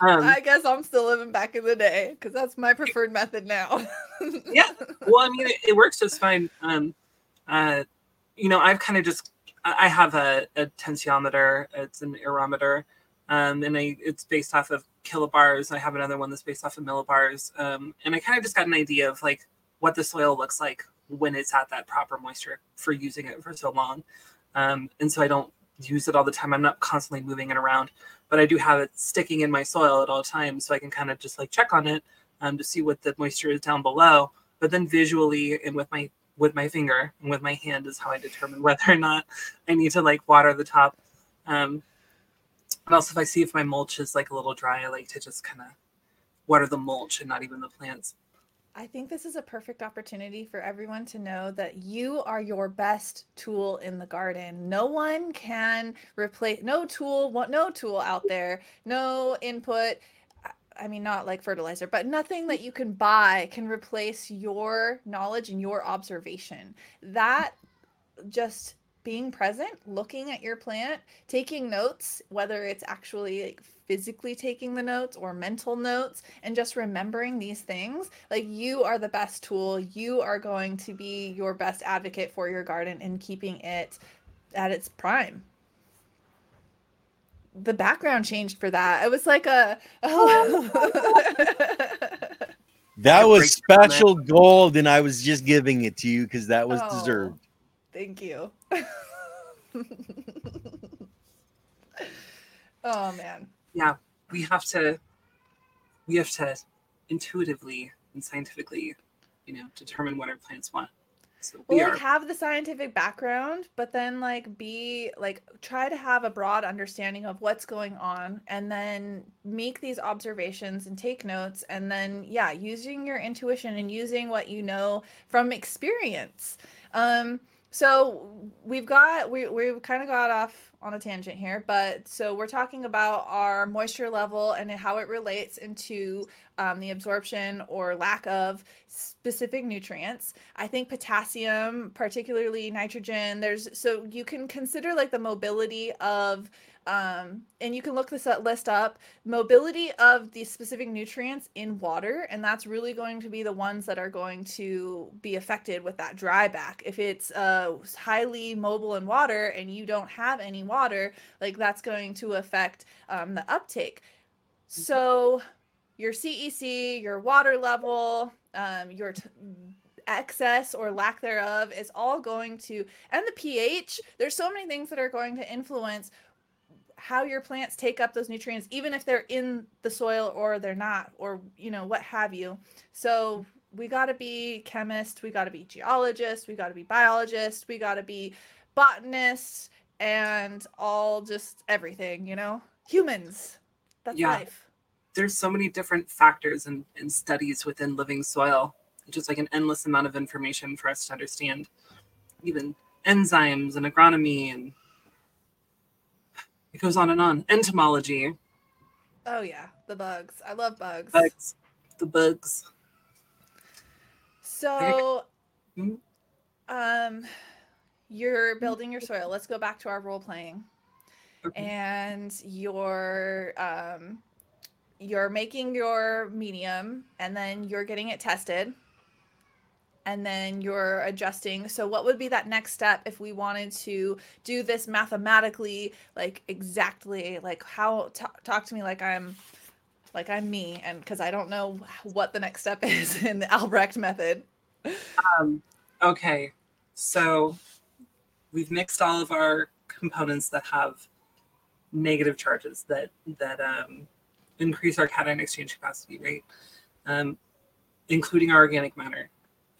um, I guess I'm still living back in the day because that's my preferred method now. yeah. Well i mean it, it works just fine. Um uh you know i've kind of just i have a, a tensiometer. It's an Irrometer. Um and i it's based off of kilobars. I have another one that's based off of millibars. Um and i kind of just got an idea of like what the soil looks like when it's at that proper moisture for using it for so long um and so i don't use it all the time i'm not constantly moving it around but i do have it sticking in my soil at all times so i can kind of just like check on it um, to see what the moisture is down below. But then visually and with my with my finger and with my hand is how I determine whether or not I need to like water the top. Um, and also if I see if my mulch is like a little dry, I like to just kind of water the mulch and not even the plants. I think this is a perfect opportunity for everyone to know that you are your best tool in the garden. No one can replace no tool, no tool out there, no input I mean, not like fertilizer, but nothing that you can buy can replace your knowledge and your observation. That just being present, looking at your plant, taking notes, whether it's actually like physically taking the notes or mental notes, and just remembering these things, like you are the best tool. You are going to be your best advocate for your garden and keeping it at its prime the background changed for that. It was like a oh. that was special gold, and I was just giving it to you because that was oh, deserved. Thank you. oh man. Yeah, we have to. We have to intuitively and scientifically, you know, determine what our plants want. So we well, like have the scientific background, but then like be like try to have a broad understanding of what's going on and then make these observations and take notes and then yeah, using your intuition and using what you know from experience. Um so we've got we we've kind of got off on a tangent here, but so we're talking about our moisture level and how it relates into um, the absorption or lack of specific nutrients. I think potassium, particularly nitrogen, there's so you can consider like the mobility of um, and you can look this list up mobility of the specific nutrients in water and that's really going to be the ones that are going to be affected with that dry back. If it's uh, highly mobile in water and you don't have any water like that's going to affect um, the uptake. So your cec your water level um, your t- excess or lack thereof is all going to and the ph there's so many things that are going to influence how your plants take up those nutrients even if they're in the soil or they're not or you know what have you. So we got to be chemists we got to be geologists we got to be biologists we got to be botanists and all just everything you know? Humans. That's yeah. life. There's so many different factors and, and studies within living soil. Just like an endless amount of information for us to understand. Even enzymes and agronomy and it goes on and on. Entomology. Oh yeah, the bugs. I love bugs. Bugs. The bugs. So um you're building your soil. Let's go back to our role playing. Okay. And you're um you're making your medium and then you're getting it tested and then you're adjusting. So what would be that next step if we wanted to do this mathematically, like exactly, like how t- talk to me like I'm like I'm me and because I don't know what the next step is in the Albrecht method. Um, okay, so we've mixed all of our components that have negative charges that that um, increase our cation exchange capacity, right? Um, including our organic matter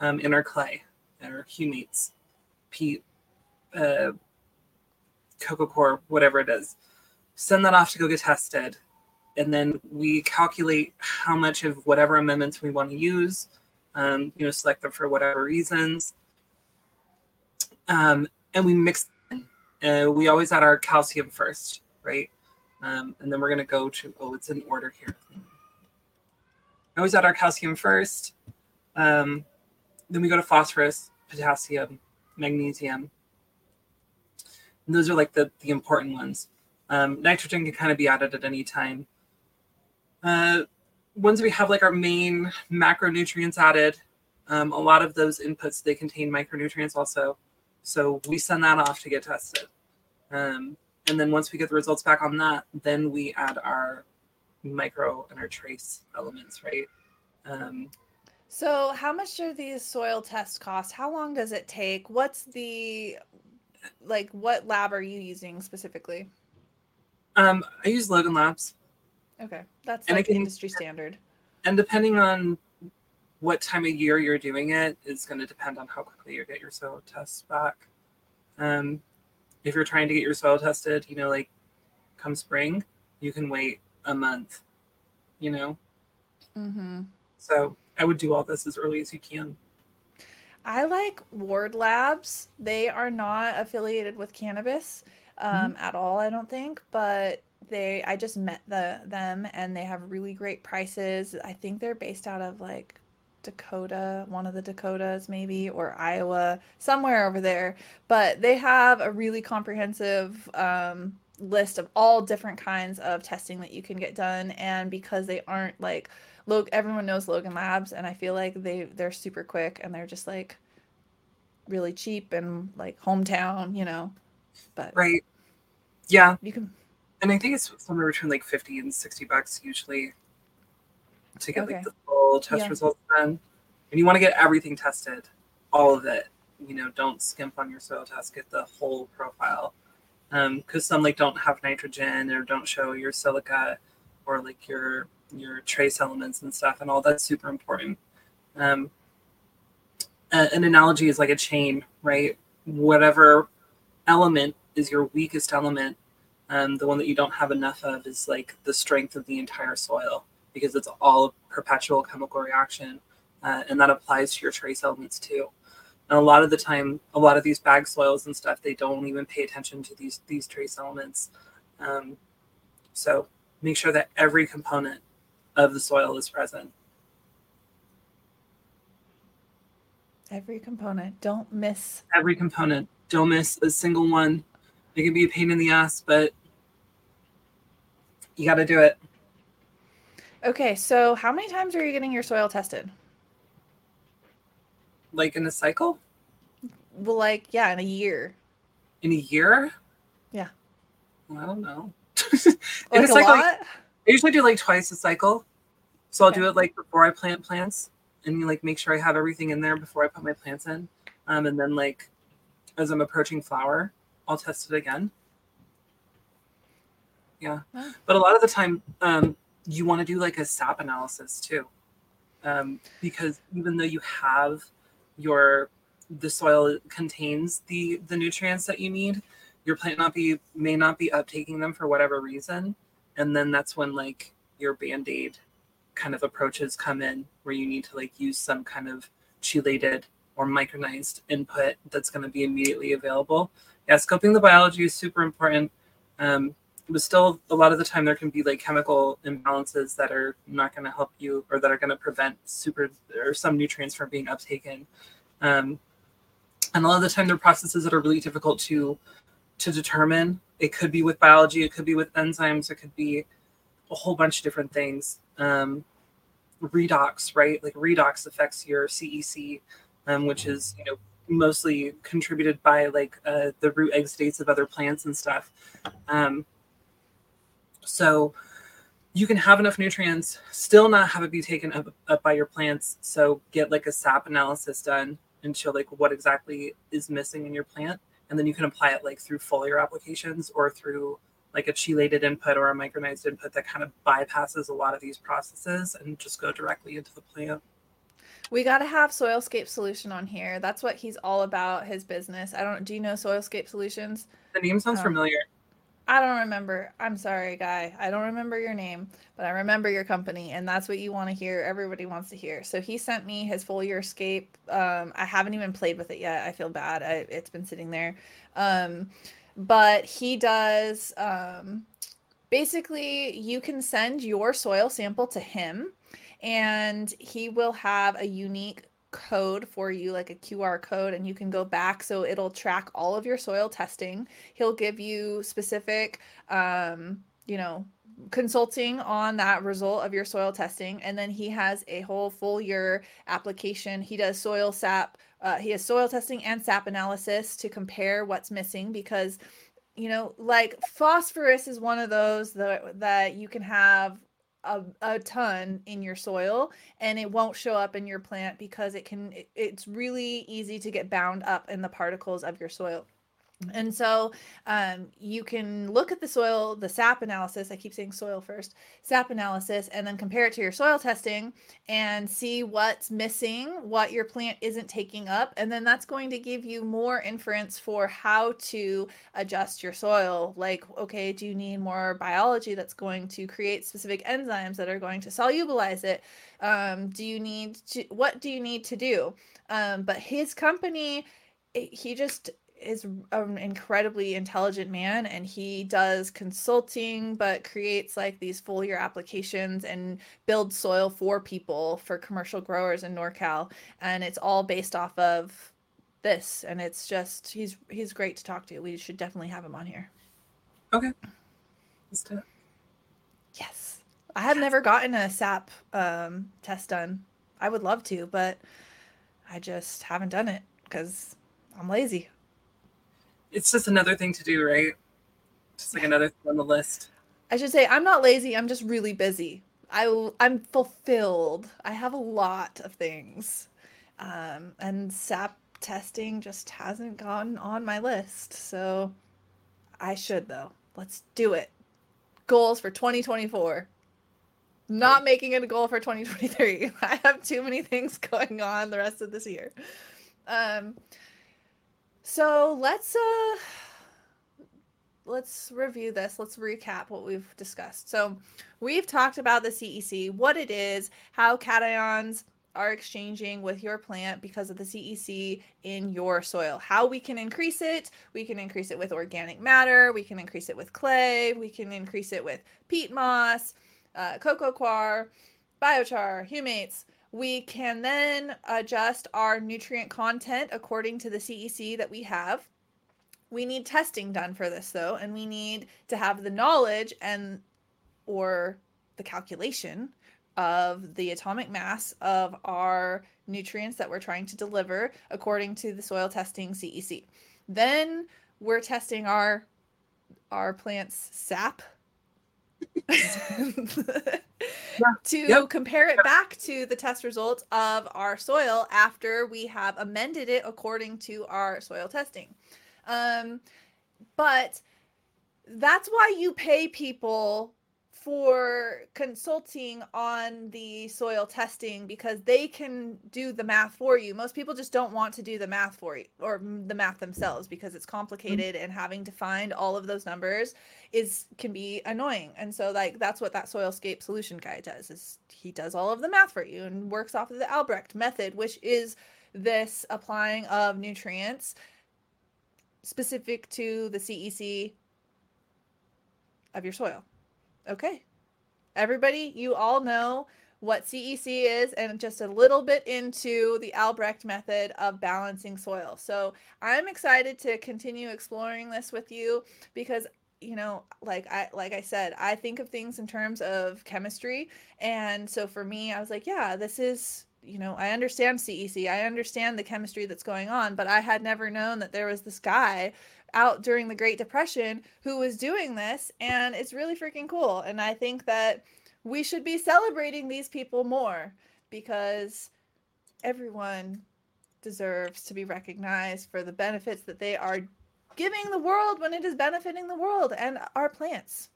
um, in our clay, our humates, peat, uh, coco coir, whatever it is. Send that off to go get tested. And then we calculate how much of whatever amendments we want to use, um, you know, select them for whatever reasons. Um, and we mix uh, we always add our calcium first, right? Um, and then we're going to go to, oh, it's in order here. I always add our calcium first. Um, then we go to phosphorus, potassium, magnesium. And those are like the, the important ones. Um, nitrogen can kind of be added at any time. Uh, once we have like our main macronutrients added, um, a lot of those inputs they contain micronutrients also. So we send that off to get tested. Um, and then once we get the results back on that, then we add our micro and our trace elements, right? Um, So, how much do these soil tests cost? How long does it take? What's the like what lab are you using specifically? um, I use Logan Labs, Okay. That's And like can- industry standard. and depending on what time of year you're doing it, is going to depend on how quickly you get your soil tests back. Um, if you're trying to get your soil tested, you know, like come spring, you can wait a month, you know. Mm-hmm. So I would do all this as early as you can. I like Ward Labs. They are not affiliated with cannabis um, at all, I don't think, but they I just met the them and they have really great prices. I think they're based out of like Dakota, one of the Dakotas maybe, or Iowa, somewhere over there. But they have a really comprehensive um, list of all different kinds of testing that you can get done. And because they aren't like Log, everyone knows Logan Labs, and I feel like they they're super quick and they're just like really cheap and like hometown, you know. But Right. Yeah. you can And I think it's somewhere between like 50 and 60 bucks usually to get Okay. like the full test Yeah. results done. And you want to get everything tested, all of it. You know, don't skimp on your soil test, get the whole profile. Um, because some like don't have nitrogen or don't show your silica or like your your trace elements and stuff and all that's super important. Um, an analogy is like a chain, right? Whatever element is your weakest element um, the one that you don't have enough of is like the strength of the entire soil because it's all perpetual chemical reaction uh, and that applies to your trace elements too and a lot of the time a lot of these bag soils and stuff they don't even pay attention to these these trace elements um, so make sure that every component of the soil is present every component. Don't miss. every component don't miss a single one it can be a pain in the ass but you got to do it Okay, so how many times are you getting your soil tested? like in a cycle Well, like yeah, in a year. in a year Yeah. Well, i don't know Like it's a like, lot. I usually do like twice a cycle. So i'll do it like before i plant plants and you like make sure i have everything in there before i put my plants in. Um, and then like as i'm approaching flower i'll test it again. Yeah. But a lot of the time um, you want to do like a sap analysis too. Um, because even though you have your the soil contains the the nutrients that you need your plant not be may not be uptaking them for whatever reason and then that's when like your band-aid kind of approaches come in where you need to like use some kind of chelated or micronized input that's going to be immediately available. Yeah scoping the biology is super important. Um, but still a lot of the time there can be like chemical imbalances that are not going to help you or that are going to prevent super or some nutrients from being uptaken. Um, and a lot of the time there are processes that are really difficult to to determine it could be with biology it could be with enzymes it could be a whole bunch of different things um, redox right like redox affects your cec um, which is you know mostly contributed by like uh, the root exudates of other plants and stuff um, so you can have enough nutrients, still not have it be taken up, up by your plants. So get like a sap analysis done and show like what exactly is missing in your plant. And then you can apply it like through foliar applications or through like a chelated input or a micronized input that kind of bypasses a lot of these processes and just go directly into the plant. We got to have Soilscape Solution on here. That's what he's all about. His business. I don't. Do you know Soilscape Solutions? The name sounds Oh. familiar. I don't remember. I'm sorry, guy. I don't remember your name, but I remember your company, and that's what you want to hear. Everybody wants to hear. So he sent me his Foliar Escape. Um, I haven't even played with it yet. I feel bad. I, it's been sitting there. Um, but he does um, basically you can send your soil sample to him and he will have a unique code for you like a QR code and you can go back so it'll track all of your soil testing. He'll give you specific um, you know, consulting on that result of your soil testing and then he has a whole full year application he does soil sap uh, he has soil testing and sap analysis to compare what's missing because you know like phosphorus is one of those that that you can have a, a ton in your soil and it won't show up in your plant because it can it, it's really easy to get bound up in the particles of your soil and so um, you can look at the soil, the SAP analysis. I keep saying soil first, SAP analysis, and then compare it to your soil testing and see what's missing, what your plant isn't taking up. And then that's going to give you more inference for how to adjust your soil. Like, okay, do you need more biology that's going to create specific enzymes that are going to solubilize it? Um, do you need to, what do you need to do? Um, but his company, he just is an incredibly intelligent man and he does consulting but creates like these full year applications and builds soil for people for commercial growers in NorCal and it's all based off of this and it's just he's he's great to talk to. We should definitely have him on here. Okay. Let's do it. Yes. I have never gotten a SAP um, test done. I would love to, but I just haven't done it because I'm lazy it's just another thing to do, right? Just like another thing on the list. I should say I'm not lazy. I'm just really busy. I I'm fulfilled. I have a lot of things, um, and SAP testing just hasn't gone on my list. So I should though. Let's do it. Goals for 2024. Not making it a goal for 2023. I have too many things going on the rest of this year. Um, so let's uh let's review this. Let's recap what we've discussed. So we've talked about the CEC, what it is, how cations are exchanging with your plant because of the CEC in your soil. How we can increase it. We can increase it with organic matter. We can increase it with clay. We can increase it with peat moss, uh, coco coir, biochar, humates. We can then adjust our nutrient content according to the CEC that we have. We need testing done for this though, and we need to have the knowledge and or the calculation of the atomic mass of our nutrients that we're trying to deliver according to the soil testing CEC. Then we're testing our our plants sap to yep. compare it back to the test results of our soil after we have amended it according to our soil testing. Um, but that's why you pay people for consulting on the soil testing because they can do the math for you. Most people just don't want to do the math for you or the math themselves because it's mm-hmm. complicated mm-hmm. and having to find all of those numbers is can be annoying. And so like that's what that soilscape solution guy does is he does all of the math for you and works off of the Albrecht method, which is this applying of nutrients specific to the CEC of your soil. Okay. Everybody, you all know what CEC is and just a little bit into the Albrecht method of balancing soil. So I'm excited to continue exploring this with you because you know like i like i said i think of things in terms of chemistry and so for me i was like yeah this is you know i understand cec i understand the chemistry that's going on but i had never known that there was this guy out during the Great Depression who was doing this, and it's really freaking cool. And I think that we should be celebrating these people more because everyone deserves to be recognized for the benefits that they are giving the world when it is benefiting the world and our plants.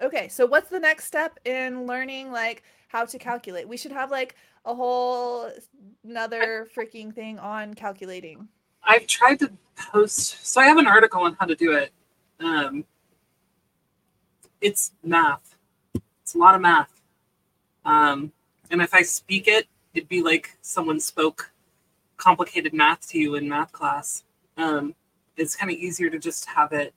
Okay, so what's the next step in learning like how to calculate? We should have like a whole another freaking thing on calculating. I've tried to post, so I have an article on how to do it. Um, it's math. It's a lot of math. Um, and if I speak it, it'd be like someone spoke complicated math to you in math class. Um, it's kind of easier to just have it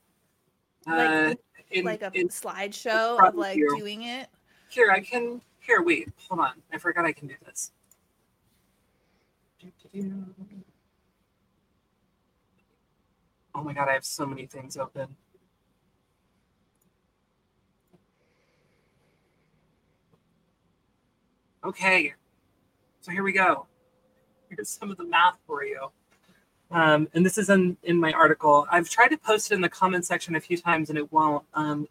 uh, Like- in, like a in slideshow of like view. doing it. here. I can here. Wait, hold on. I forgot I can do this. Oh my god, I have so many things open. Okay, so here we go. Here's some of the math for you. Um, and this is in, in my article. I've tried to post it in the comment section a few times and it won't. Um,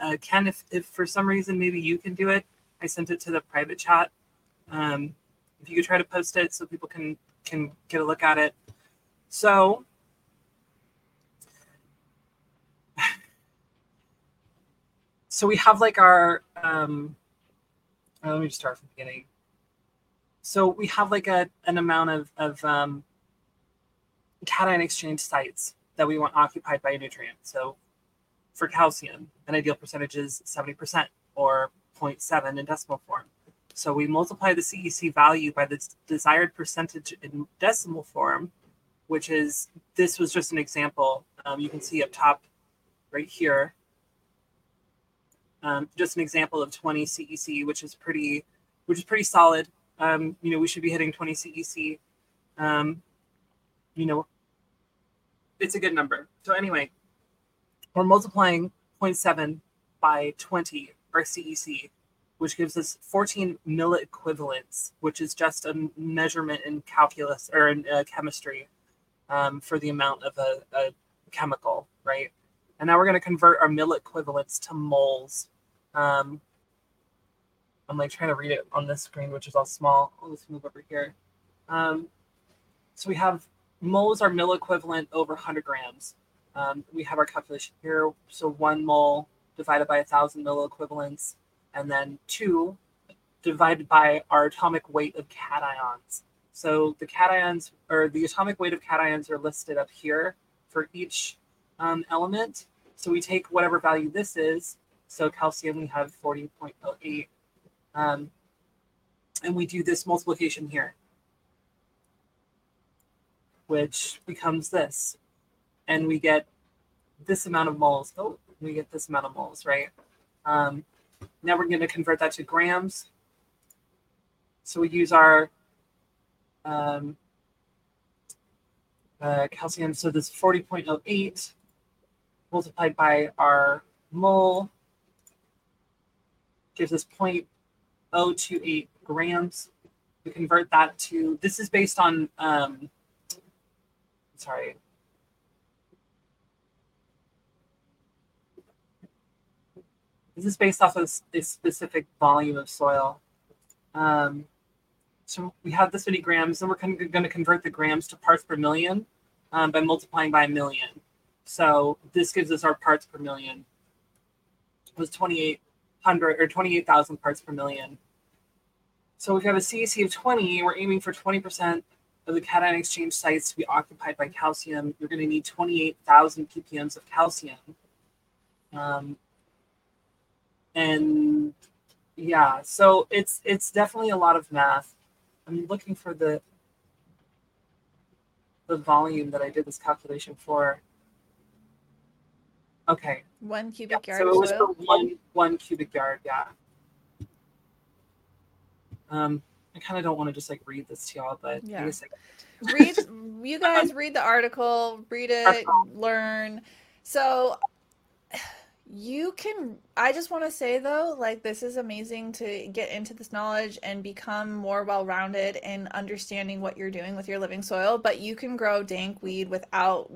uh, Ken, if, if for some reason maybe you can do it, I sent it to the private chat. Um, if you could try to post it so people can can get a look at it. So so we have like our um uh, let me just start from the beginning. So we have like a an amount of of um, cation exchange sites that we want occupied by a nutrient. So for calcium, an ideal percentage is 70% or 0.7 in decimal form. So we multiply the CEC value by the desired percentage in decimal form, which is this was just an example. Um, you can see up top right here, um, just an example of 20 CEC, which is pretty, which is pretty solid. Um, you know, we should be hitting 20 CEC. Um, you know, it's a good number. So anyway, we're multiplying 0.7 by 20 our CEC, which gives us 14 milliequivalents, which is just a measurement in calculus or in uh, chemistry um, for the amount of a, a chemical, right? And now we're going to convert our milliequivalents to moles. Um, I'm like trying to read it on this screen, which is all small. Let's move over here. Um, so we have moles are milliequivalent over 100 grams. Um, we have our calculation here. So one mole divided by a thousand milliequivalents, and then two divided by our atomic weight of cations. So the cations or the atomic weight of cations are listed up here for each um, element. So we take whatever value this is. So calcium, we have 40.08. Um, and we do this multiplication here, which becomes this. And we get this amount of moles. Oh, we get this moles, right? Um, now we're going to convert that to grams. So we use our um, uh, calcium. So this 40.08 multiplied by our mole gives us 0.028 grams. We convert that to, this is based on, um, sorry, this is based off of a specific volume of soil. Um, so we have this many grams, and we're going to convert the grams to parts per million um, by multiplying by a million. So this gives us our parts per million. It was 2,800 or 28,000 parts per million. So if we have a CEC of 20, we're aiming for 20% of the cation exchange sites to be occupied by calcium. You're going to need 28,000 ppms of calcium. Um, and yeah, so it's it's definitely a lot of math. I'm looking for the the volume that I did this calculation for. Okay, One cubic yeah, yard so it was for one one cubic yard. Yeah. Um, I kind of don't want to just like read this to y'all, but Yeah. I guess I read you guys read the article read it learn so you can i just want to say though like this is amazing to get into this knowledge and become more well-rounded in understanding what you're doing with your living soil but you can grow dank weed without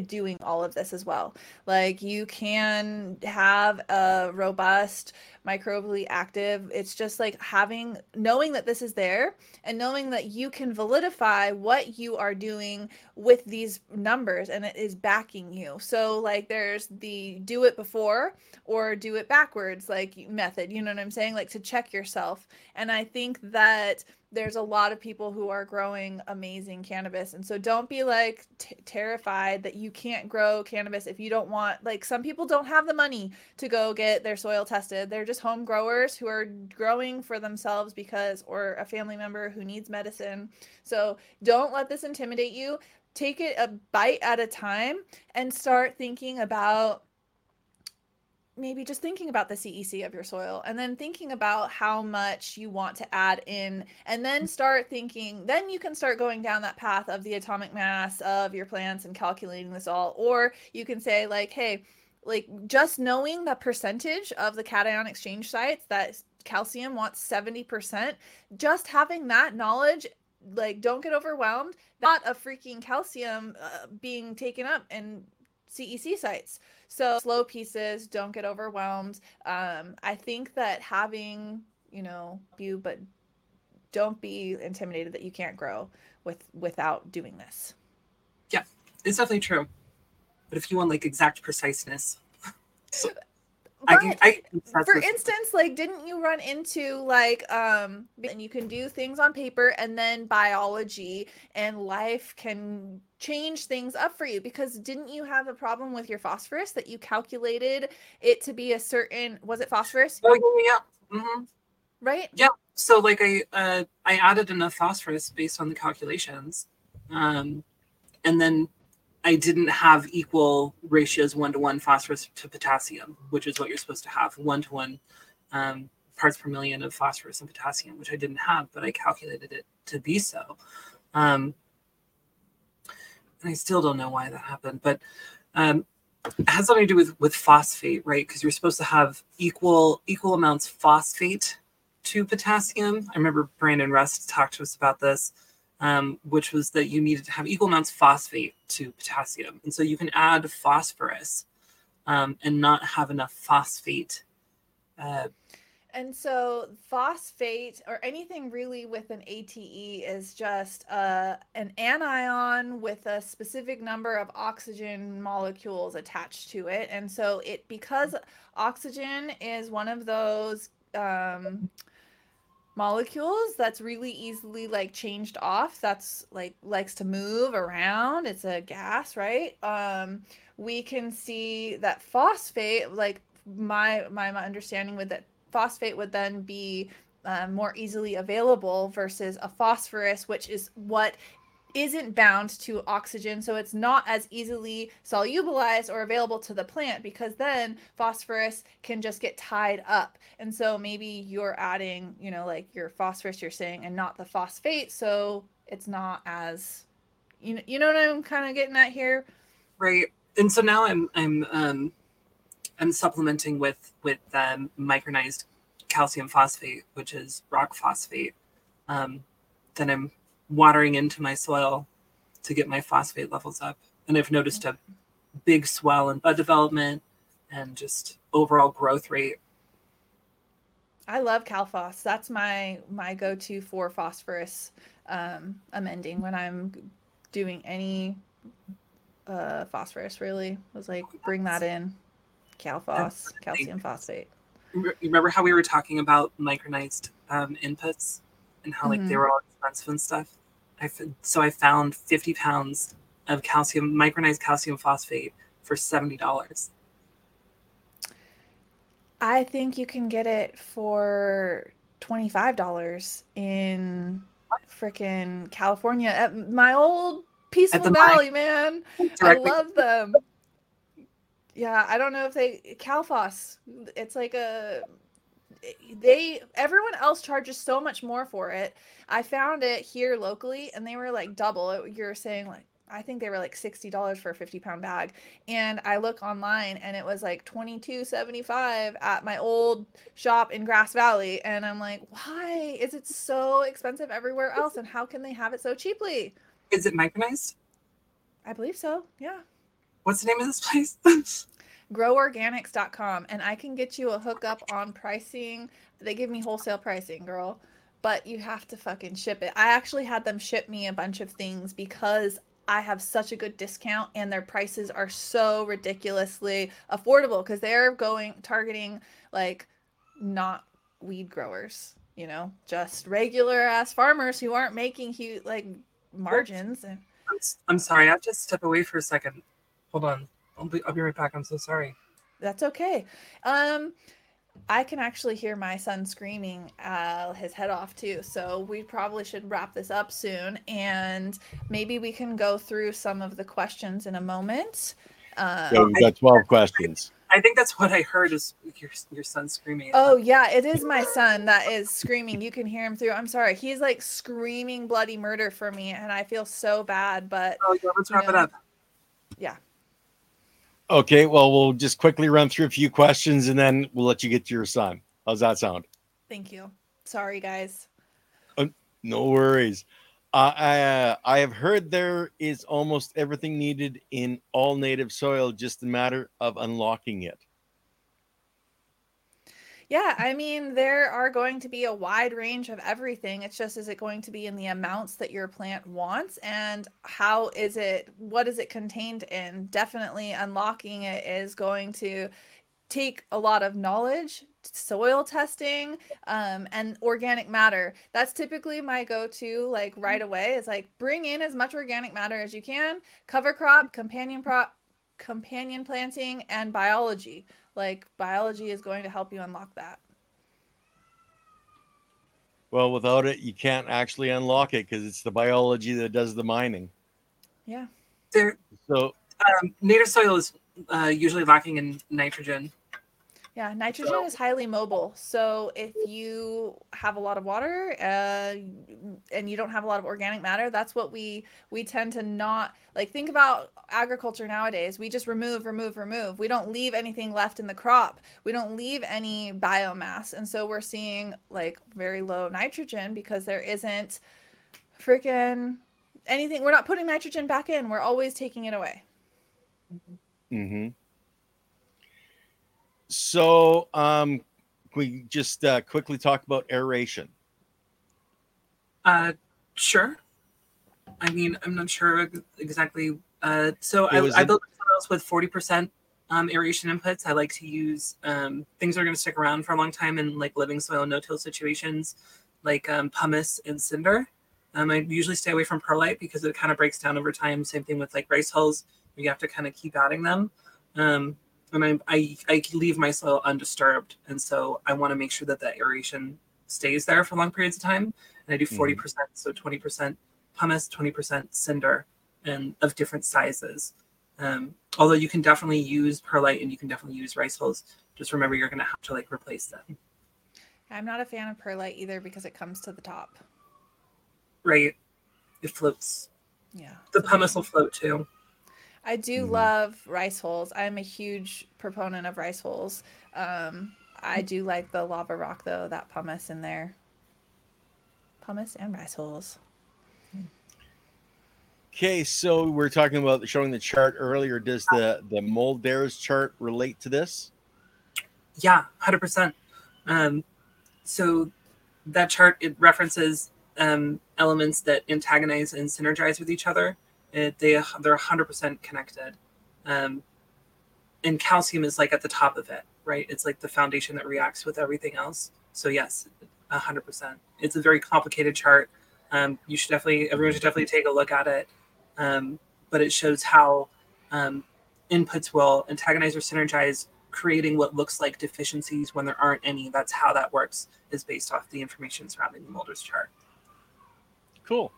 doing all of this as well. Like you can have a robust microbially active it's just like having knowing that this is there and knowing that you can validify what you are doing with these numbers and it is backing you. So like there's the do it before or do it backwards like method, you know what I'm saying? Like to check yourself. And I think that there's a lot of people who are growing amazing cannabis. And so don't be like t- terrified that you can't grow cannabis if you don't want like some people don't have the money to go get their soil tested. They're just home growers who are growing for themselves because or a family member who needs medicine. So don't let this intimidate you. Take it a bite at a time and start thinking about maybe just thinking about the CEC of your soil and then thinking about how much you want to add in and then start thinking then you can start going down that path of the atomic mass of your plants and calculating this all. Or you can say like hey like just knowing the percentage of the cation exchange sites that calcium wants 70% just having that knowledge like don't get overwhelmed. Not a freaking calcium uh, being taken up in cec sites so slow pieces don't get overwhelmed um i think that having you know you but don't be intimidated that you can't grow with without doing this Yeah, It's definitely true. But if you want like exact preciseness, I can. I can for instance like didn't you run into like um and you can do things on paper and then biology and life can change things up for you because didn't you have a problem with your phosphorus that you calculated it to be a certain was it phosphorus Oh yeah, yeah. hmm right Yeah. So like I uh, I added enough phosphorus based on the calculations, um, and then I didn't have equal ratios one to one phosphorus to potassium, which is what you're supposed to have one to one um, parts per million of phosphorus and potassium, which I didn't have, but I calculated it to be so. Um, I still don't know why that happened, but um, it has something to do with with phosphate, right? Because you're supposed to have equal equal amounts phosphate to potassium. I remember Brandon Rust talked to us about this, um, which was that you needed to have equal amounts phosphate to potassium, and so you can add phosphorus um, and not have enough phosphate. Uh, And so phosphate or anything really with an ATE is just uh, an anion with a specific number of oxygen molecules attached to it. And so it because oxygen is one of those um, molecules that's really easily like changed off that's like likes to move around it's a gas right um we can see that phosphate like my my, my understanding with that phosphate would then be uh, more easily available versus a phosphorus, which is what isn't bound to oxygen. So it's not as easily solubilized or available to the plant because then phosphorus can just get tied up. And so maybe you're adding, you know, like your phosphorus you're saying and not the phosphate. So it's not as, you know, you know what I'm kind of getting at here? right and so now i'm i'm um i'm supplementing with with um, micronized calcium phosphate which is rock phosphate um then i'm watering into my soil to get my phosphate levels up and i've noticed a big swell in bud development and just overall growth rate I love CalPhos. That's my my go-to for phosphorus um, amending when I'm doing any uh, phosphorus. Really, was like bring that in, CalPhos, calcium phosphate. Re- remember how we were talking about micronized um, inputs and how like they Mhm. were all expensive and stuff i f- so i found 50 pounds of calcium micronized calcium phosphate for $70 I think you can get it for twenty five dollars in freaking California at my old Peaceful mine. Valley, man. directly I love them. Yeah, I don't know if they Calphos. It's like a they everyone else charges so much more for it. I found it here locally and they were like double. You're saying like I think they were like sixty dollars for a fifty pound bag, and I look online and it was like twenty two seventy five at my old shop in Grass Valley, and I'm like, why is it so expensive everywhere else, and how can they have it so cheaply? is it micronized I believe so. Yeah. What's the name of this place? Groworganics.com and I can get you a hookup on pricing. They give me wholesale pricing, girl, but you have to fucking ship it. I actually had them ship me a bunch of things because I have such a good discount and their prices are so ridiculously affordable because they're going targeting like not weed growers, you know, just regular ass farmers who aren't making huge like margins I'm, I'm sorry. I have to step away for a second hold on I'll be, I'll be right back i'm so sorry That's okay. Um, I can actually hear my son screaming uh, his head off too. So we probably should wrap this up soon, and maybe we can go through some of the questions in a moment. Um, So we've got 12 questions. I think that's what I heard is your your son screaming. Oh yeah, it is my son that is screaming. You can hear him through. I'm sorry. He's like screaming bloody murder for me and I feel so bad, but Oh, yeah, let's wrap it up. yeah. Okay, well, we'll just quickly run through a few questions and then we'll let you get to your son. How's that sound? Thank you. Sorry guys. No worries. Uh, I, uh, I have heard there is almost everything needed in all native soil, just a matter of unlocking it. Yeah, I mean there are going to be a wide range of everything. It's just is it going to be in the amounts that your plant wants and how is it what is it contained in? Definitely unlocking it is going to take a lot of knowledge, soil testing, um, and organic matter. That's typically my go-to like right away is like bring in as much organic matter as you can, cover crop, companion crop, companion planting, and biology. Like biology is going to help you unlock that. Well, without it, you can't actually unlock it because it's the biology that does the mining. Yeah. There, So, um, native soil is uh, usually lacking in nitrogen. Yeah, nitrogen So- is highly mobile. So if you have a lot of water uh, and you don't have a lot of organic matter, that's what we we tend to not like. Think about agriculture nowadays. We just remove, remove, remove. We don't leave anything left in the crop. We don't leave any biomass, and so we're seeing like very low nitrogen because there isn't freaking anything. We're not putting nitrogen back in. We're always taking it away. hmm so um, can we just uh, quickly talk about aeration. Uh, sure. I mean, I'm not sure exactly. Uh, so I, I a- built with 40% um, aeration inputs. I like to use um, things that are going to stick around for a long time in like living soil no-till situations, like um, pumice and cinder. Um, I usually stay away from perlite because it kind of breaks down over time. Same thing with like rice hulls. You have to kind of keep adding them. Um, and I, I, I leave my soil undisturbed. And so I want to make sure that that aeration stays there for long periods of time and I do Mhm. 40%, so 20% pumice, 20% cinder, and of different sizes. Um, although you can definitely use perlite and you can definitely use rice hulls. Just remember you're going to have to like replace them, I'm not a fan of perlite either because it comes to the top. right? It floats. Yeah. The so pumice will float too. I do Mhm. love rice hulls. I'm a huge proponent of rice hulls. Um, I do like the lava rock though, that pumice in there. Pumice and rice hulls. Okay, so we're talking about showing the chart earlier. Does the the Mulder's chart relate to this? Yeah, 100%. Um, so that chart, it references um, elements that antagonize and synergize with each other. It, they, they're 100% connected. Um, and calcium is like at the top of it, right? It's like the foundation that reacts with everything else. So yes, 100%. It's a very complicated chart. Um, you should definitely, everyone should definitely take a look at it. Um, but it shows how um, inputs will antagonize or synergize creating what looks like deficiencies when there aren't any. That's how that works, is based off the information surrounding the Mulder's chart. Cool.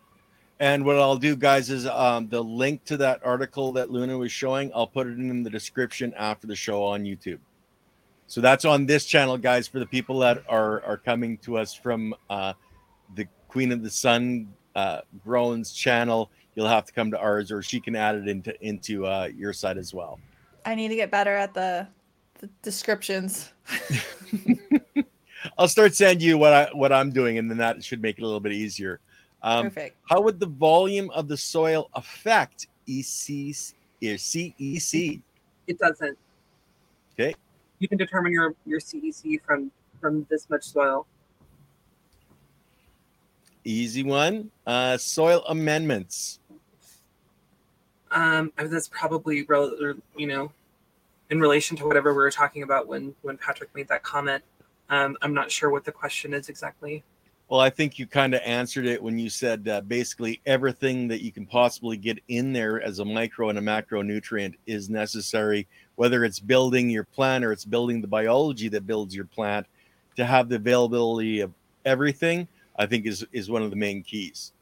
And what I'll do, guys, is um, the link to that article that Luna was showing, I'll put it in the description after the show on YouTube. So that's on this channel, guys, for the people that are are coming to us from uh, the Queen of the Sun uh, Grown's channel. You'll have to come to ours, or she can add it into into uh, your site as well. I need to get better at the, the descriptions. I'll start sending you what I what I'm doing, and then that should make it a little bit easier. Um, Perfect. how would the volume of the soil affect EC, or CEC? It doesn't. Okay. You can determine your your CEC from from this much soil. Easy one. Uh, soil amendments. Um, I mean, that's probably rel- or, you know, in relation to whatever we were talking about when when Patrick made that comment. Um, I'm not sure what the question is exactly. Well, I think you kind of answered it when you said uh, basically everything that you can possibly get in there as a micro and a macronutrient is necessary, whether it's building your plant or it's building the biology that builds your plant, to have the availability of everything. I think is is one of the main keys.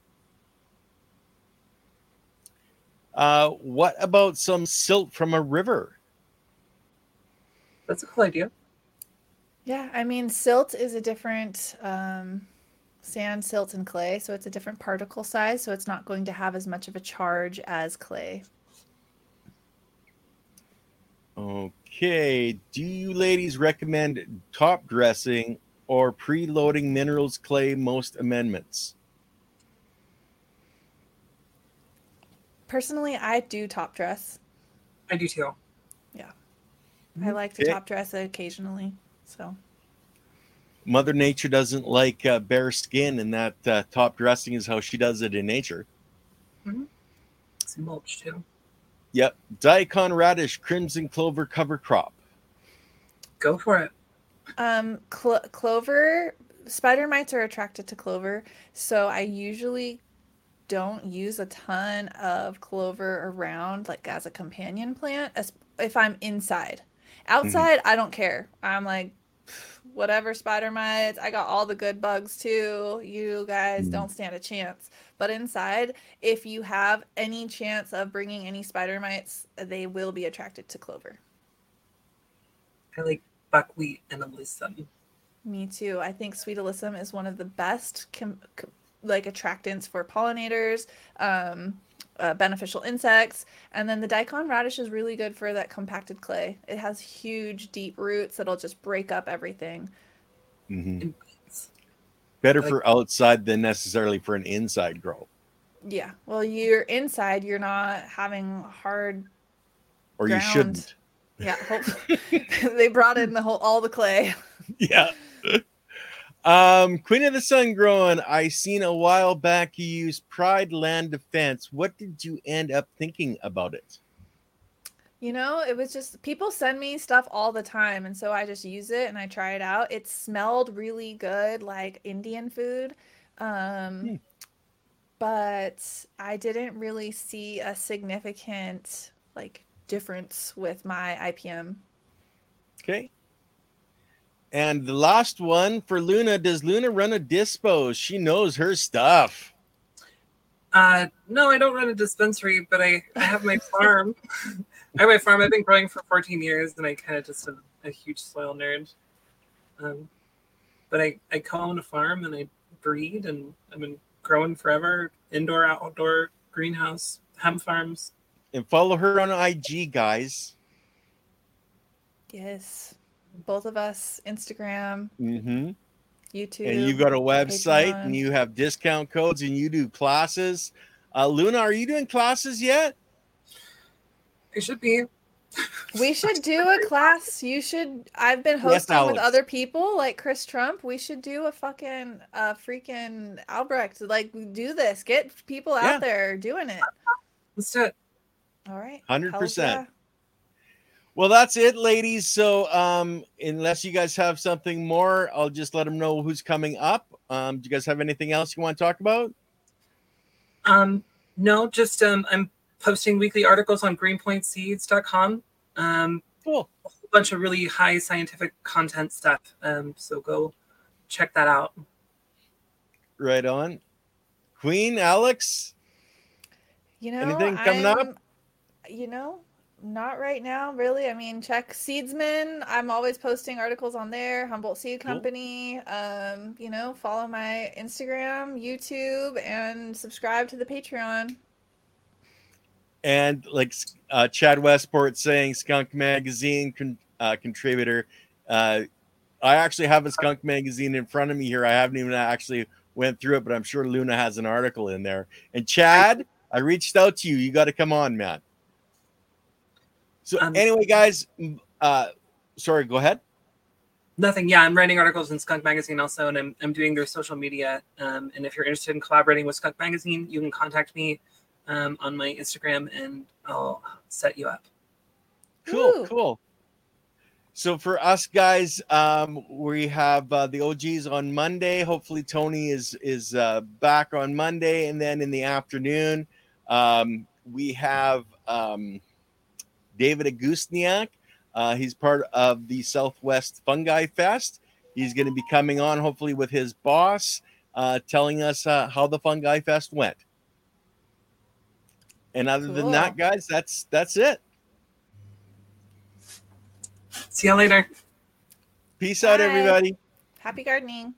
Uh, what about some silt from a river? That's a cool idea. Yeah, I mean, silt is a different um, sand, silt, and clay, so it's a different particle size, so it's not going to have as much of a charge as clay. Okay. Do you ladies recommend top dressing or preloading minerals clay most amendments? Personally, I do top dress. I do too. Yeah. I like to Okay. top dress occasionally. So Mother Nature doesn't like uh, bare skin, and that uh, top dressing is how she does it in nature. It's mulch too. Yep. Daikon radish, crimson clover cover crop. Go for it. Um, clo- clover, spider mites are attracted to clover, so I usually don't use a ton of clover around, like as a companion plant, as if I'm inside. Outside, I don't care. I'm like, "Pff, whatever spider mites. I got all the good bugs too. You guys Mhm. don't stand a chance. But inside, if you have any chance of bringing any spider mites, they will be attracted to clover. I like buckwheat and alyssum. Me too. I think sweet alyssum is one of the best com- com- like attractants for pollinators, um, uh, beneficial insects, and then the daikon radish is really good for that compacted clay. It has huge, deep roots that'll just break up everything. Mm-hmm. Better Like- for outside than necessarily for an inside grow. Yeah. Well, you're inside. You're not having hard. Or you shouldn't. Yeah. They brought in the whole all the clay. yeah. Um, Queen of the Sun growing. I seen a while back you used Pride Land Defense. What did you end up thinking about it? You know, it was just people send me stuff all the time, and so I just use it and I try it out. It smelled really good, like Indian food. Um, Hmm. but I didn't really see a significant like difference with my IPM. Okay. And the last one for Luna. Does Luna run a dispos? She knows her stuff. Uh, no, I don't run a dispensary, but I, I have my farm. I have my farm. I've been growing for 14 years, and I kind of just am a huge soil nerd. Um, but I, I co-own a farm, and I breed, and I've been growing forever. Indoor, outdoor, greenhouse, hemp farms. And follow her on IG, guys. Yes, both of us, Instagram, Mm-hmm. YouTube. and you've got a website Patreon. and you have discount codes and you do classes. Uh, Luna, are you doing classes yet? I should be. We should do a class. You should. I've been Yes, hosting with other people like Chris Trump. We should do a fucking uh freaking Albrecht. Like do this. Get people out Yeah. there doing it. Let's do it. All right. 100%. Hells yeah. Well, that's it, ladies. So, um, unless you guys have something more, I'll just let them know who's coming up. Um, do you guys have anything else you want to talk about? Um, no, just um, I'm posting weekly articles on greenpointseeds.com. Um, Cool. a whole bunch of really high scientific content stuff. Um, so go check that out. Right on. Queen, Alex. You know, Anything coming up? I'm- You know, not right now, really. I mean, check Seedsman. I'm always posting articles on there. Humboldt Seed Cool. Company. Um, you know, follow my Instagram, YouTube, and subscribe to the Patreon. And like uh, Chad Westport saying, Skunk Magazine con- uh, contributor. Uh, I actually have a Skunk Magazine in front of me here. I haven't even actually went through it, but I'm sure Luna has an article in there. And Chad, I reached out to you. You got to come on, man. So Um, anyway, guys, uh, sorry, go ahead. Nothing. Yeah, I'm writing articles in Skunk Magazine also, and I'm, I'm doing their social media. Um, and if you're interested in collaborating with Skunk Magazine, you can contact me um, on my Instagram, and I'll set you up. Cool, Woo. cool. So for us guys, um, we have uh, the OGs on Monday. Hopefully Tony is is uh, back on Monday, and then in the afternoon, um, we have um, David Agustniak. Uh, he's part of the Southwest Fungi Fest. He's going to be coming on, hopefully, with his boss, uh, telling us uh, how the Fungi Fest went. And other than that, guys, that's that's it. See you later. Peace out, everybody. Happy gardening.